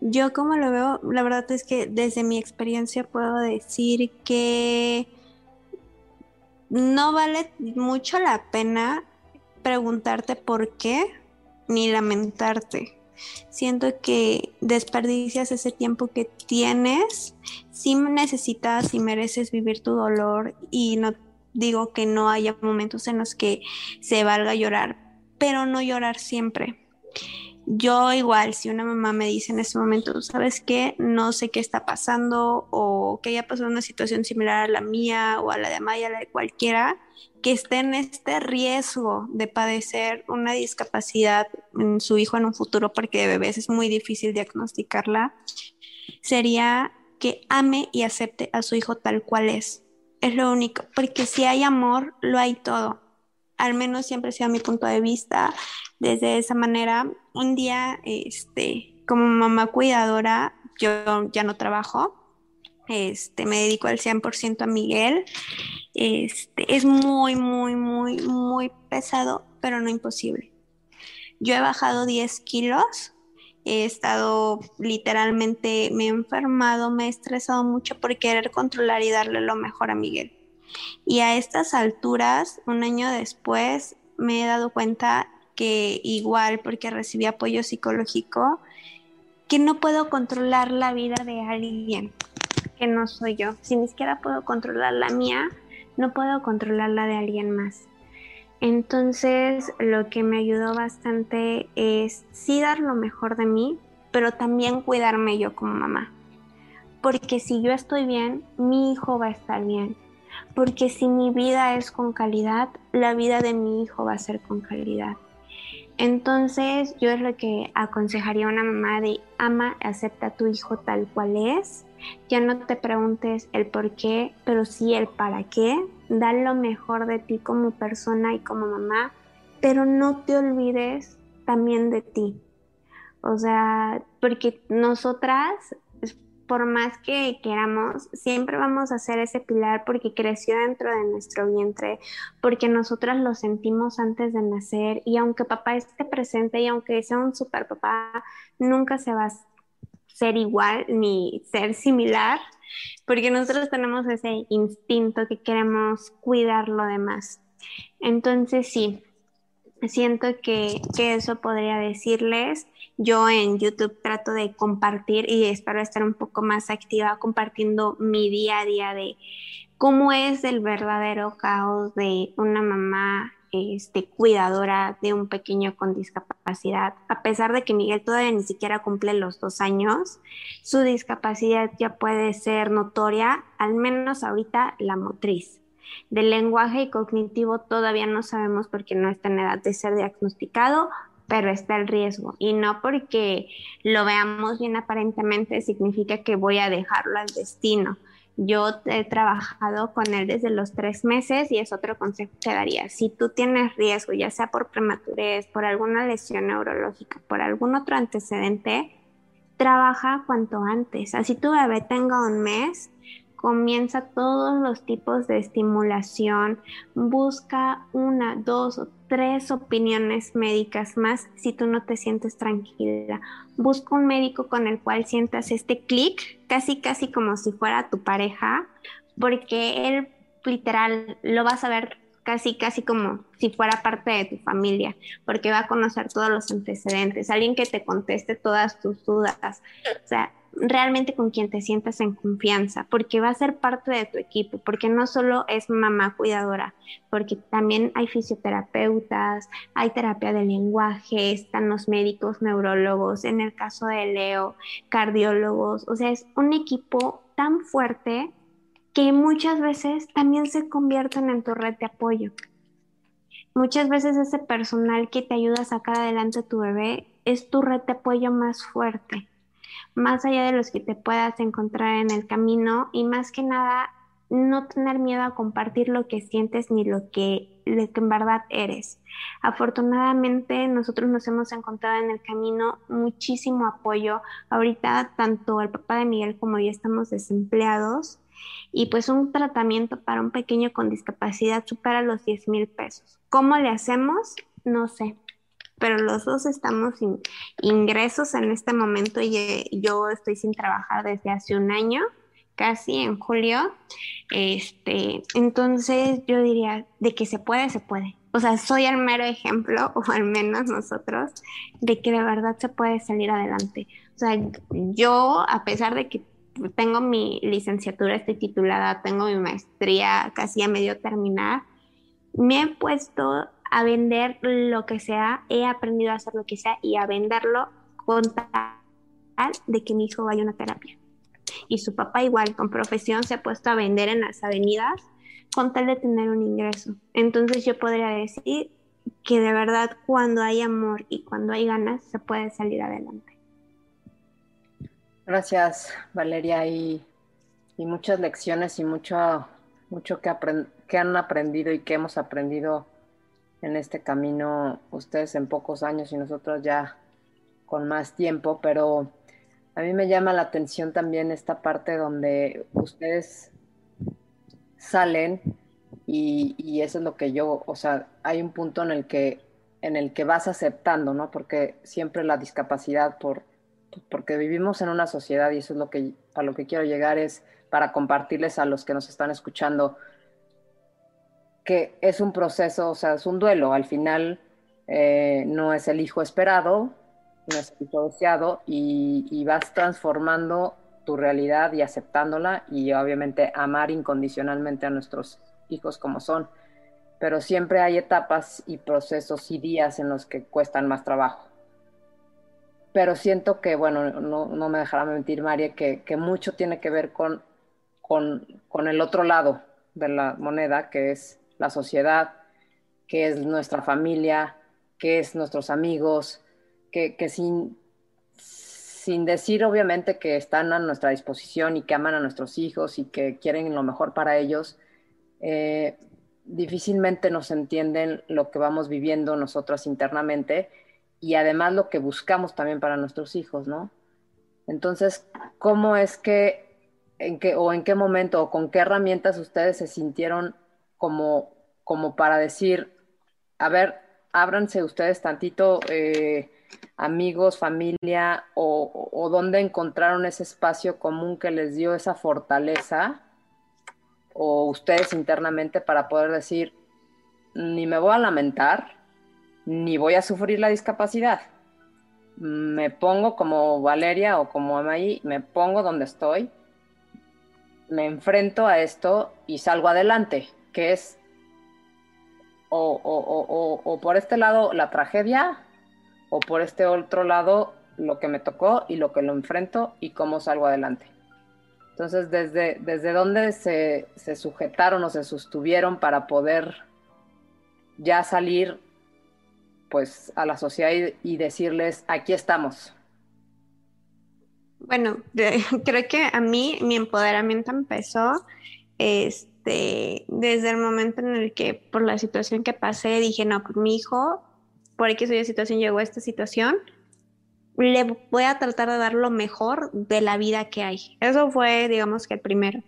Yo como lo veo, la verdad es que desde mi experiencia puedo decir que no vale mucho la pena preguntarte por qué ni lamentarte. Siento que desperdicias ese tiempo que tienes, si necesitas y mereces vivir tu dolor y no digo que no haya momentos en los que se valga llorar, pero no llorar siempre yo igual, si una mamá me dice en ese momento, ¿sabes qué? No sé qué está pasando o que haya pasado una situación similar a la mía o a la de Maya, a la de cualquiera, que esté en este riesgo de padecer una discapacidad en su hijo en un futuro, porque de bebés es muy difícil diagnosticarla, sería que ame y acepte a su hijo tal cual es. Es lo único, porque si hay amor, lo hay todo. Al menos siempre sido mi punto de vista desde esa manera. Un día, este, como mamá cuidadora, yo ya no trabajo, este, me dedico al 100% a Miguel. Este, es muy, muy, muy, muy pesado, pero no imposible. Yo he bajado 10 kilos, he estado literalmente, me he enfermado, me he estresado mucho por querer controlar y darle lo mejor a Miguel. Y a estas alturas, un año después, me he dado cuenta que igual porque recibí apoyo psicológico, que no puedo controlar la vida de alguien que no soy yo. Si ni siquiera puedo controlar la mía, no puedo controlar la de alguien más. Entonces, lo que me ayudó bastante es sí dar lo mejor de mí, pero también cuidarme yo como mamá. Porque si yo estoy bien, mi hijo va a estar bien. Porque si mi vida es con calidad, la vida de mi hijo va a ser con calidad. Entonces, yo es lo que aconsejaría a una mamá de ama, acepta a tu hijo tal cual es. Ya no te preguntes el por qué, pero sí el para qué. Da lo mejor de ti como persona y como mamá, pero no te olvides también de ti. O sea, porque nosotras por más que queramos, siempre vamos a ser ese pilar porque creció dentro de nuestro vientre, porque nosotras lo sentimos antes de nacer y aunque papá esté presente y aunque sea un super papá, nunca se va a ser igual ni ser similar, porque nosotros tenemos ese instinto que queremos cuidar lo demás. Entonces sí, siento que, que eso podría decirles yo en YouTube trato de compartir y espero estar un poco más activa compartiendo mi día a día de cómo es el verdadero caos de una mamá este, cuidadora de un pequeño con discapacidad. A pesar de que Miguel todavía ni siquiera cumple los dos años, su discapacidad ya puede ser notoria, al menos ahorita la motriz. Del lenguaje y cognitivo todavía no sabemos porque no está en edad de ser diagnosticado, pero está el riesgo. Y no porque lo veamos bien aparentemente significa que voy a dejarlo al destino. Yo he trabajado con él desde los tres meses y es otro consejo que daría. Si tú tienes riesgo, ya sea por prematurez, por alguna lesión neurológica, por algún otro antecedente, trabaja cuanto antes. Así tu bebé tenga un mes, comienza todos los tipos de estimulación, busca una, dos o tres opiniones médicas más si tú no te sientes tranquila. Busca un médico con el cual sientas este clic, casi casi como si fuera tu pareja, porque él literal lo vas a ver casi casi como si fuera parte de tu familia, porque va a conocer todos los antecedentes, alguien que te conteste todas tus dudas. O sea, realmente con quien te sientas en confianza, porque va a ser parte de tu equipo, porque no solo es mamá cuidadora, porque también hay fisioterapeutas, hay terapia de lenguaje, están los médicos, neurólogos, en el caso de Leo, cardiólogos, o sea, es un equipo tan fuerte que muchas veces también se convierten en tu red de apoyo. Muchas veces ese personal que te ayuda a sacar adelante a tu bebé es tu red de apoyo más fuerte más allá de los que te puedas encontrar en el camino y más que nada no tener miedo a compartir lo que sientes ni lo que, lo que en verdad eres. Afortunadamente nosotros nos hemos encontrado en el camino muchísimo apoyo. Ahorita tanto el papá de Miguel como yo estamos desempleados y pues un tratamiento para un pequeño con discapacidad supera los 10 mil pesos. ¿Cómo le hacemos? No sé pero los dos estamos sin ingresos en este momento y eh, yo estoy sin trabajar desde hace un año, casi en julio. Este, entonces yo diría, de que se puede, se puede. O sea, soy el mero ejemplo, o al menos nosotros, de que de verdad se puede salir adelante. O sea, yo, a pesar de que tengo mi licenciatura, estoy titulada, tengo mi maestría casi a medio terminar, me he puesto a vender lo que sea, he aprendido a hacer lo que sea y a venderlo con tal de que mi hijo vaya a una terapia. Y su papá igual, con profesión, se ha puesto a vender en las avenidas con tal de tener un ingreso. Entonces yo podría decir que de verdad cuando hay amor y cuando hay ganas se puede salir adelante. Gracias, Valeria, y, muchas lecciones y mucho, mucho que, que han aprendido y que hemos aprendido en este camino ustedes en pocos años y nosotros ya con más tiempo, pero a mí me llama la atención también esta parte donde ustedes salen y, eso es lo que yo, o sea, hay un punto en el que en el que vas aceptando, ¿no? Porque siempre la discapacidad por porque vivimos en una sociedad y eso es lo que a lo que quiero llegar es para compartirles a los que nos están escuchando que es un proceso, o sea, es un duelo. Al final eh, no es el hijo esperado, no es el hijo deseado y, vas transformando tu realidad y aceptándola y obviamente amar incondicionalmente a nuestros hijos como son. Pero siempre hay etapas y procesos y días en los que cuestan más trabajo. Pero siento que, bueno, no, me dejará mentir María, que, mucho tiene que ver con, con, con el otro lado de la moneda, que es la sociedad, que es nuestra familia, que es nuestros amigos, que, sin, sin decir obviamente que están a nuestra disposición y que aman a nuestros hijos y que quieren lo mejor para ellos, eh, difícilmente nos entienden lo que vamos viviendo nosotras internamente y además lo que buscamos también para nuestros hijos, ¿no? Entonces, ¿cómo es que, en qué, o en qué momento, o con qué herramientas ustedes se sintieron como, como para decir, a ver, ábranse ustedes tantito, eh, amigos, familia, o, o dónde encontraron ese espacio común que les dio esa fortaleza, o ustedes internamente para poder decir, ni me voy a lamentar, ni voy a sufrir la discapacidad. Me pongo como Valeria o como Amayi, me pongo donde estoy, me enfrento a esto y salgo adelante que es o, por este lado la tragedia o por este otro lado lo que me tocó y lo que lo enfrento y cómo salgo adelante. Entonces, ¿desde, desde dónde se, se sujetaron o se sostuvieron para poder ya salir pues a la sociedad y, decirles, aquí estamos? Bueno, creo que a mí mi empoderamiento empezó este, desde el momento en el que por la situación que pasé dije, no, pues mi hijo, por X o situación llegó a esta situación, le voy a tratar de dar lo mejor de la vida que hay. Eso fue, digamos que el primero.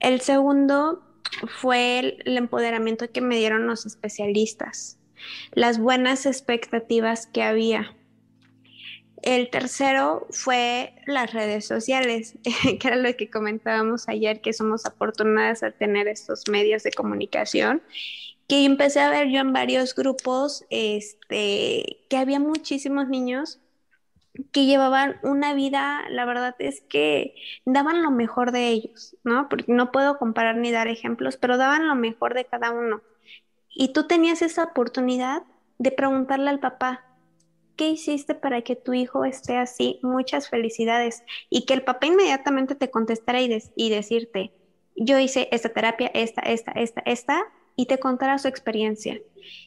El segundo fue el, empoderamiento que me dieron los especialistas, las buenas expectativas que había. El tercero fue las redes sociales, que era lo que comentábamos ayer, que somos afortunadas a tener estos medios de comunicación, que empecé a ver yo en varios grupos, este, que había muchísimos niños que llevaban una vida, la verdad es que daban lo mejor de ellos, ¿no? Porque no puedo comparar ni dar ejemplos, pero daban lo mejor de cada uno. Y tú tenías esa oportunidad de preguntarle al papá, ¿qué hiciste para que tu hijo esté así? Muchas felicidades. Y que el papá inmediatamente te contestara y, decirte, yo hice esta terapia, esta, esta, esta, esta, y te contara su experiencia.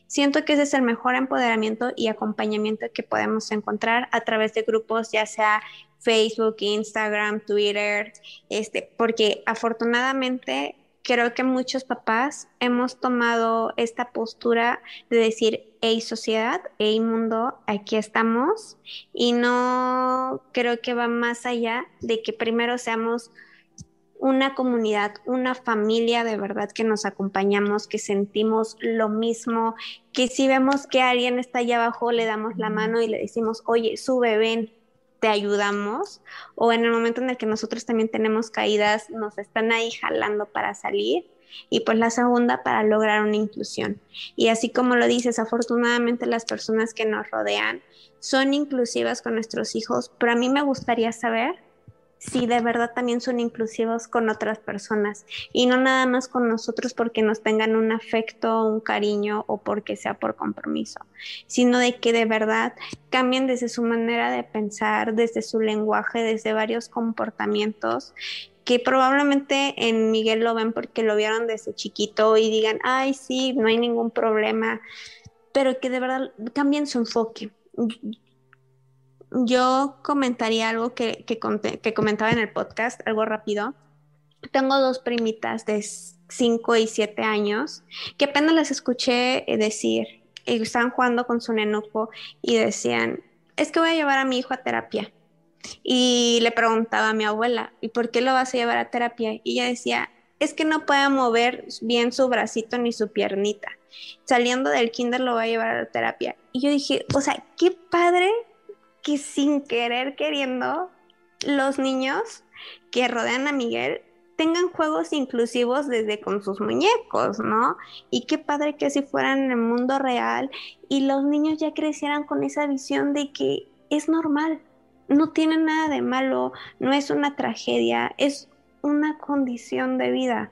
Siento que ese es el mejor empoderamiento y acompañamiento que podemos encontrar a través de grupos, ya sea Facebook, Instagram, Twitter, este, porque afortunadamente creo que muchos papás hemos tomado esta postura de decir, hey sociedad, hey mundo, aquí estamos, y no creo que va más allá de que primero seamos una comunidad, una familia de verdad que nos acompañamos, que sentimos lo mismo, que si vemos que alguien está allá abajo, le damos la mano y le decimos, oye, sube, ven, te ayudamos, o en el momento en el que nosotros también tenemos caídas, nos están ahí jalando para salir. Y pues la segunda para lograr una inclusión. Y así como lo dices, afortunadamente las personas que nos rodean son inclusivas con nuestros hijos, pero a mí me gustaría saber si de verdad también son inclusivos con otras personas. Y no nada más con nosotros porque nos tengan un afecto, un cariño o porque sea por compromiso, sino de que de verdad cambien desde su manera de pensar, desde su lenguaje, desde varios comportamientos que probablemente en Miguel lo ven porque lo vieron desde chiquito y digan, ay, sí, no hay ningún problema, pero que de verdad cambien su enfoque yo comentaría algo que, que, comentaba en el podcast, algo rápido. Tengo dos primitas de 5 y 7 años que apenas las escuché eh, decir, estaban jugando con su nenuco y decían, es que voy a llevar a mi hijo a terapia. Y le preguntaba a mi abuela, ¿y por qué lo vas a llevar a terapia? Y ella decía, es que no puede mover bien su bracito ni su piernita. Saliendo del kinder lo va a llevar a la terapia. Y yo dije, o sea, qué padre que sin querer queriendo los niños que rodean a Miguel tengan juegos inclusivos desde con sus muñecos, ¿no? Y qué padre que si fueran en el mundo real y los niños ya crecieran con esa visión de que es normal, no tiene nada de malo, no es una tragedia, es una condición de vida.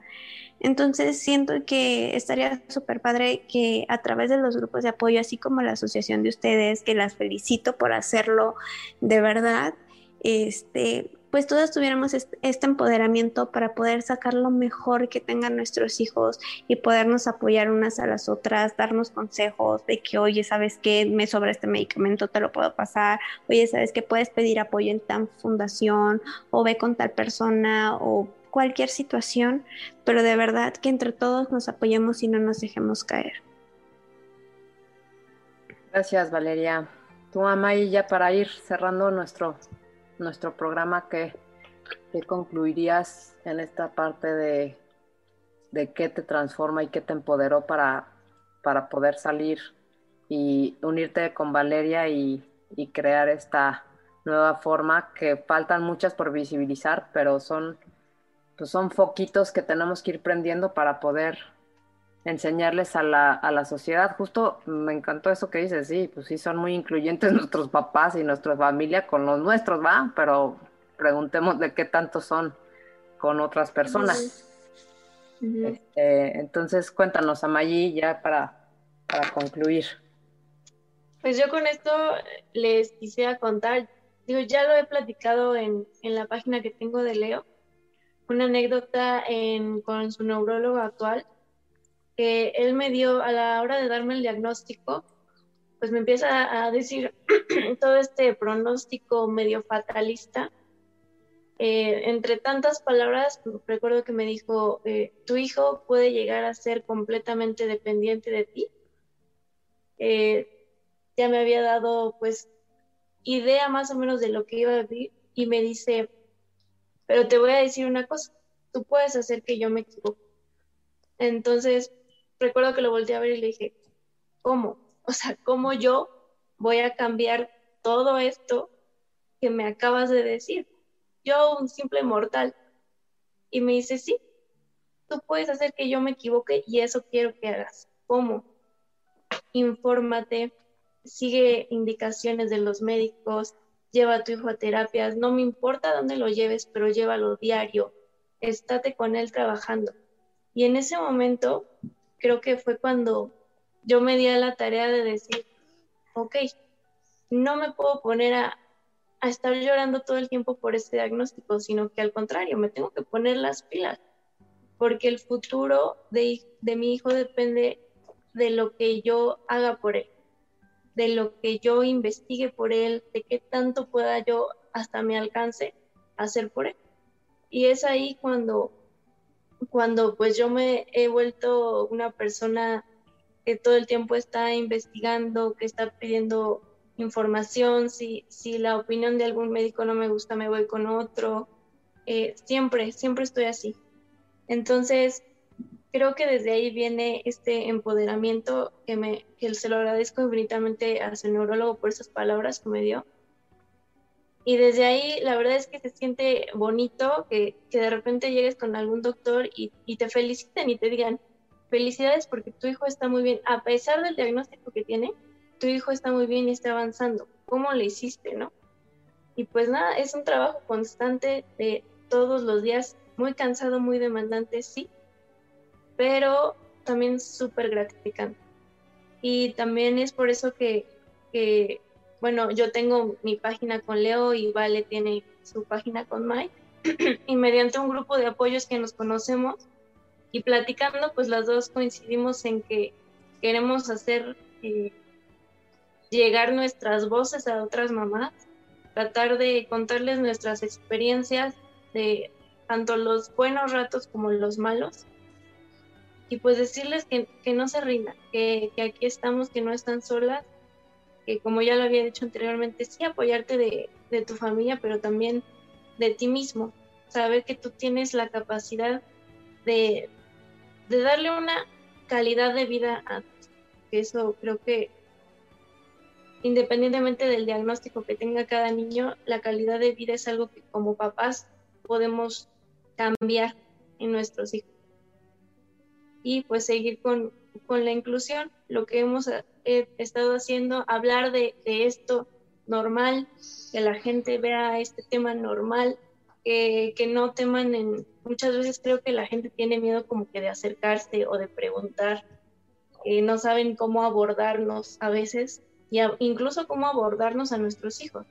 Entonces siento que estaría súper padre que a través de los grupos de apoyo, así como la asociación de ustedes, que las felicito por hacerlo de verdad, este, pues todas tuviéramos este, empoderamiento para poder sacar lo mejor que tengan nuestros hijos y podernos apoyar unas a las otras, darnos consejos de que, oye, ¿sabes qué? Me sobra este medicamento, te lo puedo pasar, oye, ¿sabes qué? Puedes pedir apoyo en tal fundación o ve con tal persona o cualquier situación, pero de verdad que entre todos nos apoyemos y no nos dejemos caer. Gracias, Valeria. Tu mamá y ya para ir cerrando nuestro, nuestro programa, ¿qué, concluirías en esta parte de, de qué te transforma y qué te empoderó para, para poder salir y unirte con Valeria y, y crear esta nueva forma que faltan muchas por visibilizar, pero son pues son foquitos que tenemos que ir prendiendo para poder enseñarles a la, a la sociedad. Justo me encantó eso que dices, sí, pues sí, son muy incluyentes nuestros papás y nuestra familia con los nuestros, ¿va? Pero preguntemos de qué tanto son con otras personas. Este, entonces, cuéntanos, Amayi, ya para, para concluir. Pues yo con esto les quisiera contar, digo, ya lo he platicado en, en la página que tengo de Leo, una anécdota con su neurólogo actual, que él me dio a la hora de darme el diagnóstico, pues me empieza a decir todo este pronóstico medio fatalista. Eh, entre tantas palabras, recuerdo que me dijo, eh, tu hijo puede llegar a ser completamente dependiente de ti. Eh, ya me había dado pues idea más o menos de lo que iba a vivir y me dice, pero te voy a decir una cosa, tú puedes hacer que yo me equivoque. Entonces, recuerdo que lo volteé a ver y le dije, ¿cómo? O sea, ¿cómo yo voy a cambiar todo esto que me acabas de decir? Yo, un simple mortal. Y me dice, sí, tú puedes hacer que yo me equivoque y eso quiero que hagas. ¿Cómo? Infórmate, sigue indicaciones de los médicos, lleva a tu hijo a terapias, no me importa dónde lo lleves, pero llévalo diario, estate con él trabajando. Y en ese momento creo que fue cuando yo me di a la tarea de decir, ok, no me puedo poner a, estar llorando todo el tiempo por este diagnóstico, sino que al contrario, me tengo que poner las pilas, porque el futuro de, de mi hijo depende de lo que yo haga por él de lo que yo investigue por él, de qué tanto pueda yo hasta mi alcance hacer por él. Y es ahí cuando, cuando pues yo me he vuelto una persona que todo el tiempo está investigando, que está pidiendo información, si, si la opinión de algún médico no me gusta, me voy con otro. Eh, siempre, siempre estoy así. Entonces, creo que desde ahí viene este empoderamiento que, me, que se lo agradezco infinitamente a su neurólogo por esas palabras que me dio. Y desde ahí la verdad es que se siente bonito que, que de repente llegues con algún doctor y, y, te feliciten y te digan, felicidades porque tu hijo está muy bien, a pesar del diagnóstico que tiene, tu hijo está muy bien y está avanzando. ¿Cómo le hiciste, no? Y pues nada, es un trabajo constante de todos los días, muy cansado, muy demandante, sí, pero también súper gratificante. Y también es por eso que, bueno, yo tengo mi página con Leo y Vale tiene su página con Mike. y mediante un grupo de apoyos que nos conocemos y platicando, pues las dos coincidimos en que queremos hacer eh, llegar nuestras voces a otras mamás, tratar de contarles nuestras experiencias de tanto los buenos ratos como los malos y pues decirles que, no se rindan, que, aquí estamos, que no están solas, que como ya lo había dicho anteriormente, sí apoyarte de, tu familia, pero también de ti mismo, saber que tú tienes la capacidad de, de darle una calidad de vida a que eso creo que independientemente del diagnóstico que tenga cada niño, la calidad de vida es algo que como papás podemos cambiar en nuestros hijos y pues seguir con, la inclusión, lo que hemos eh, estado haciendo, hablar de, esto normal, que la gente vea este tema normal, que no teman en, muchas veces creo que la gente tiene miedo como que de acercarse o de preguntar, no saben cómo abordarnos a veces, y incluso cómo abordarnos a nuestros hijos.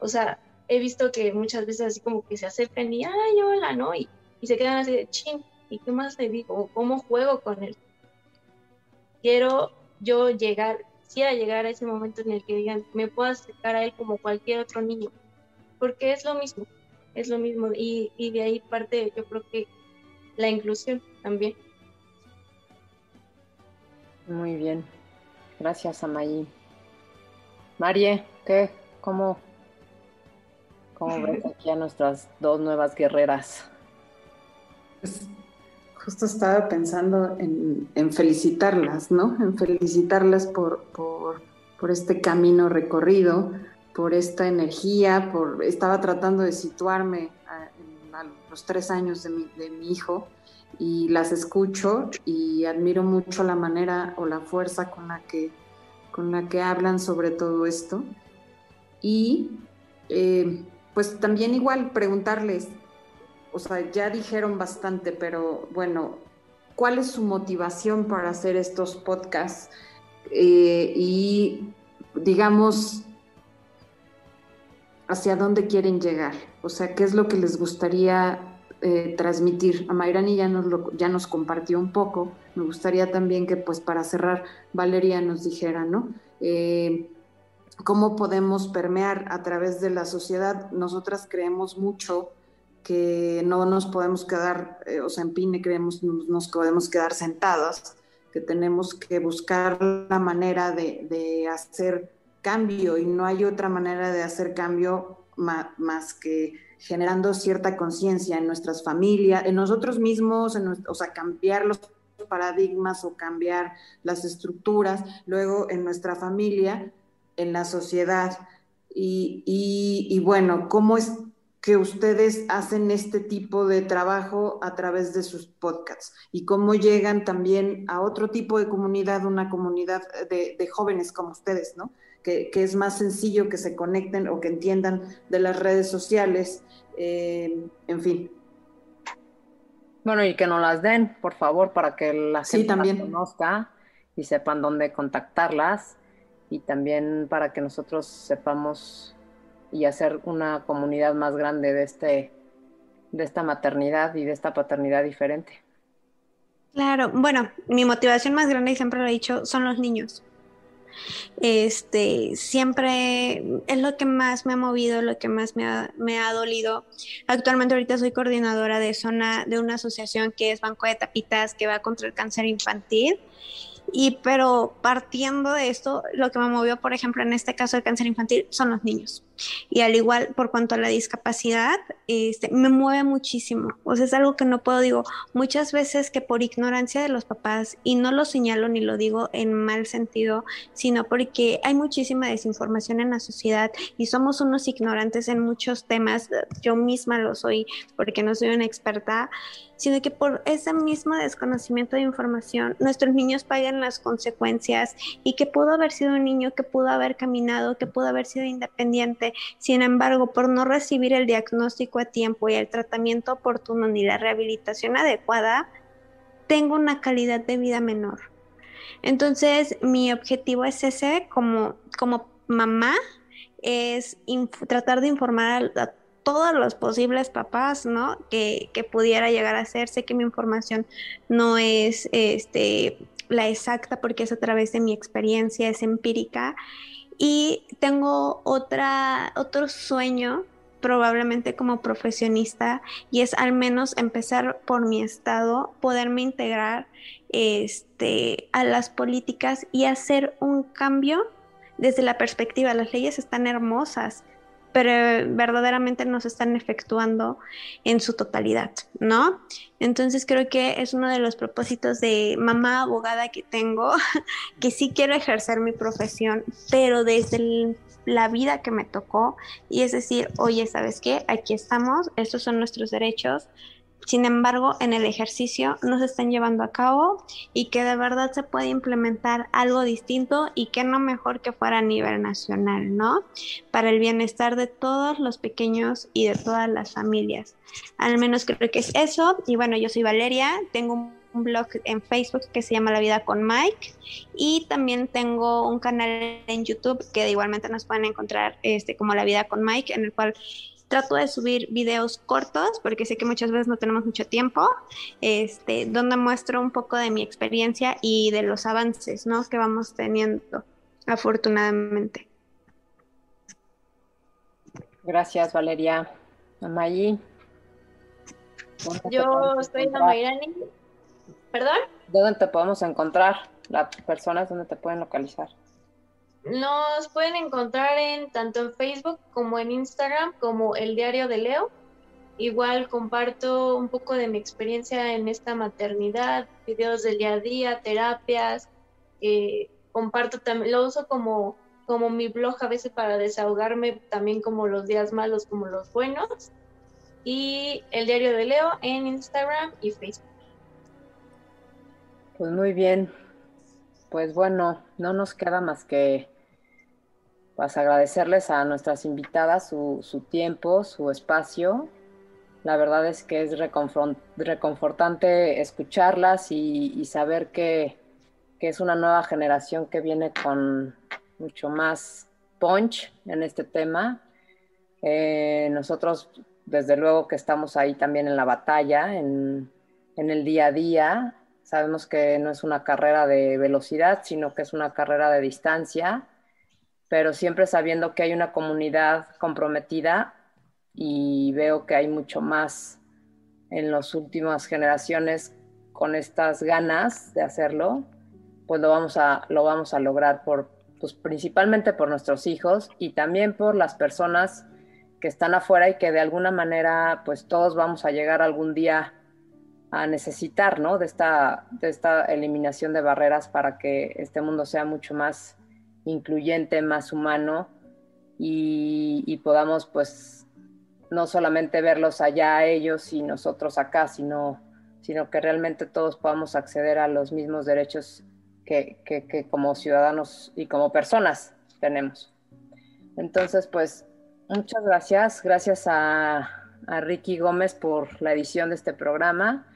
O sea, he visto que muchas veces así como que se acercan y, ay, hola, ¿no? Y, y se quedan así de, ching, ¿Y qué más le digo? ¿Cómo juego con él? Quiero yo llegar, quisiera llegar a ese momento en el que digan, me puedo acercar a él como cualquier otro niño, porque es lo mismo, es lo mismo. Y, de ahí parte, yo creo que la inclusión también. Muy bien. Gracias, Amayi. Marie, ¿qué? ¿Cómo, cómo ves aquí a nuestras dos nuevas guerreras? Pues, justo estaba pensando en, felicitarlas, ¿no? En felicitarlas por, por, este camino recorrido, por esta energía, por estaba tratando de situarme a, los tres años de mi, de mi, hijo y las escucho y admiro mucho la manera o la fuerza con la que, con la que hablan sobre todo esto. Y eh, pues también igual preguntarles, o sea, ya dijeron bastante, pero bueno, ¿cuál es su motivación para hacer estos podcasts? Eh, y digamos, ¿hacia dónde quieren llegar? O sea, ¿qué es lo que les gustaría eh, transmitir. A Mayrani ya nos, ya nos compartió un poco. Me gustaría también que, pues, para cerrar, Valeria nos dijera, ¿no? Eh, ¿Cómo podemos permear a través de la sociedad? Nosotras creemos mucho que no nos podemos quedar, eh, o sea, en PINE creemos nos, podemos quedar sentadas, que tenemos que buscar la manera de, de hacer cambio y no hay otra manera de hacer cambio más, que generando cierta conciencia en nuestras familias, en nosotros mismos, en o sea, cambiar los paradigmas o cambiar las estructuras, luego en nuestra familia, en la sociedad. Y, y, bueno, ¿cómo es que ustedes hacen este tipo de trabajo a través de sus podcasts? ¿Y cómo llegan también a otro tipo de comunidad, una comunidad de, de jóvenes como ustedes, ¿no? que, es más sencillo que se conecten o que entiendan de las redes sociales, eh, en fin. Bueno, y que nos las den, por favor, para que la gente las conozca y sepan dónde contactarlas y también para que nosotros sepamos y hacer una comunidad más grande de este de esta maternidad y de esta paternidad diferente. Claro, bueno, mi motivación más grande, y siempre lo he dicho, son los niños. Este, siempre es lo que más me ha movido, lo que más me ha, me ha dolido. Actualmente ahorita soy coordinadora de zona de una asociación que es Banco de Tapitas que va contra el cáncer infantil y pero partiendo de esto, lo que me movió, por ejemplo, en este caso del cáncer infantil, son los niños. Y al igual, por cuanto a la discapacidad, este, me mueve muchísimo. O sea, es algo que no puedo, digo, muchas veces que por ignorancia de los papás, y no lo señalo ni lo digo en mal sentido, sino porque hay muchísima desinformación en la sociedad y somos unos ignorantes en muchos temas. Yo misma lo soy porque no soy una experta sino que por ese mismo desconocimiento de información nuestros niños pagan las consecuencias y que pudo haber sido un niño que pudo haber caminado, que pudo haber sido independiente, sin embargo, por no recibir el diagnóstico a tiempo y el tratamiento oportuno ni la rehabilitación adecuada, tengo una calidad de vida menor. Entonces, mi objetivo es ese como, como mamá, es tratar de informar a, a todos los posibles papás, ¿no? Que, pudiera llegar a ser. Sé que mi información no es este, la exacta porque es a través de mi experiencia, es empírica. Y tengo otra, otro sueño probablemente como profesionista y es al menos empezar por mi estado, poderme integrar este, a las políticas y hacer un cambio desde la perspectiva. Las leyes están hermosas, pero verdaderamente no se están efectuando en su totalidad, ¿no? Entonces creo que es uno de los propósitos de mamá abogada que tengo, que sí quiero ejercer mi profesión, pero desde la vida que me tocó, y es decir, oye, ¿sabes qué? Aquí estamos, estos son nuestros derechos, sin embargo, en el ejercicio no se están llevando a cabo y que de verdad se puede implementar algo distinto y que no mejor que fuera a nivel nacional, ¿no? Para el bienestar de todos los pequeños y de todas las familias. Al menos creo que es eso. Y bueno, yo soy Valeria, tengo un blog en Facebook que se llama La Vida con Mike y también tengo un canal en YouTube que igualmente nos pueden encontrar este, como La Vida con Mike, en el cual trato de subir videos cortos porque sé que muchas veces no tenemos mucho tiempo, este, donde muestro un poco de mi experiencia y de los avances ¿no? que vamos teniendo, afortunadamente. Gracias, Valeria. Amayi. Yo estoy en Mayrani. ¿Perdón? ¿Dónde te podemos encontrar? Las personas, ¿dónde te pueden localizar? Nos pueden encontrar en tanto en Facebook como en Instagram como el diario de Leo. Igual comparto un poco de mi experiencia en esta maternidad, videos del día a día, terapias. Eh, comparto también, lo uso como, como mi blog a veces para desahogarme también como los días malos como los buenos. Y el diario de Leo en Instagram y Facebook. Pues muy bien. Pues bueno, no nos queda más que pues agradecerles a nuestras invitadas su, su tiempo, su espacio. La verdad es que es reconfortante escucharlas y, saber que, que, es una nueva generación que viene con mucho más punch en este tema. Eh, nosotros desde luego que estamos ahí también en la batalla, en, en el día a día. Sabemos que no es una carrera de velocidad, sino que es una carrera de distancia, pero siempre sabiendo que hay una comunidad comprometida y veo que hay mucho más en las últimas generaciones con estas ganas de hacerlo, pues lo vamos a, lo vamos a lograr por, pues principalmente por nuestros hijos y también por las personas que están afuera y que de alguna manera pues todos vamos a llegar algún día a necesitar, ¿no? De esta, de esta eliminación de barreras para que este mundo sea mucho más incluyente, más humano y, podamos pues no solamente verlos allá ellos y nosotros acá, sino, sino que realmente todos podamos acceder a los mismos derechos que, que, como ciudadanos y como personas tenemos. Entonces, pues, muchas gracias. Gracias a, a, Ricky Gómez por la edición de este programa.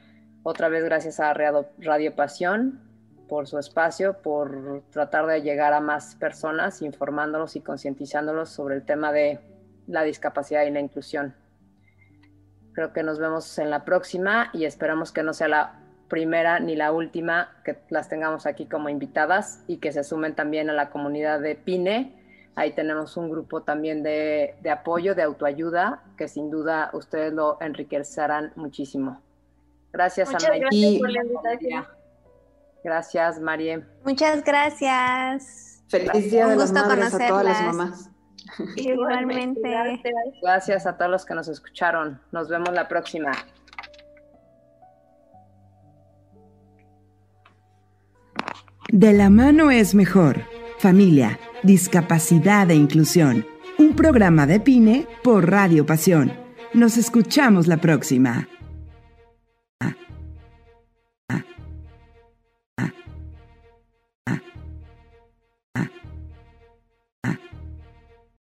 Otra vez gracias a Radio, Radio Pasión por su espacio, por tratar de llegar a más personas, informándolos y concientizándolos sobre el tema de la discapacidad y la inclusión. Creo que nos vemos en la próxima y esperamos que no sea la primera ni la última que las tengamos aquí como invitadas y que se sumen también a la comunidad de PINE. Ahí tenemos un grupo también de, apoyo, de autoayuda, que sin duda ustedes lo enriquecerán muchísimo. Gracias Muchas Gracias por la invitación. Gracias, María. Muchas gracias. Feliz día de las madres a todas las mamás. Igualmente. Gracias a todos los que nos escucharon. Nos vemos la próxima. De la mano es mejor. Familia, discapacidad e inclusión. Un programa de Pine por Radio Pasión. Nos escuchamos la próxima.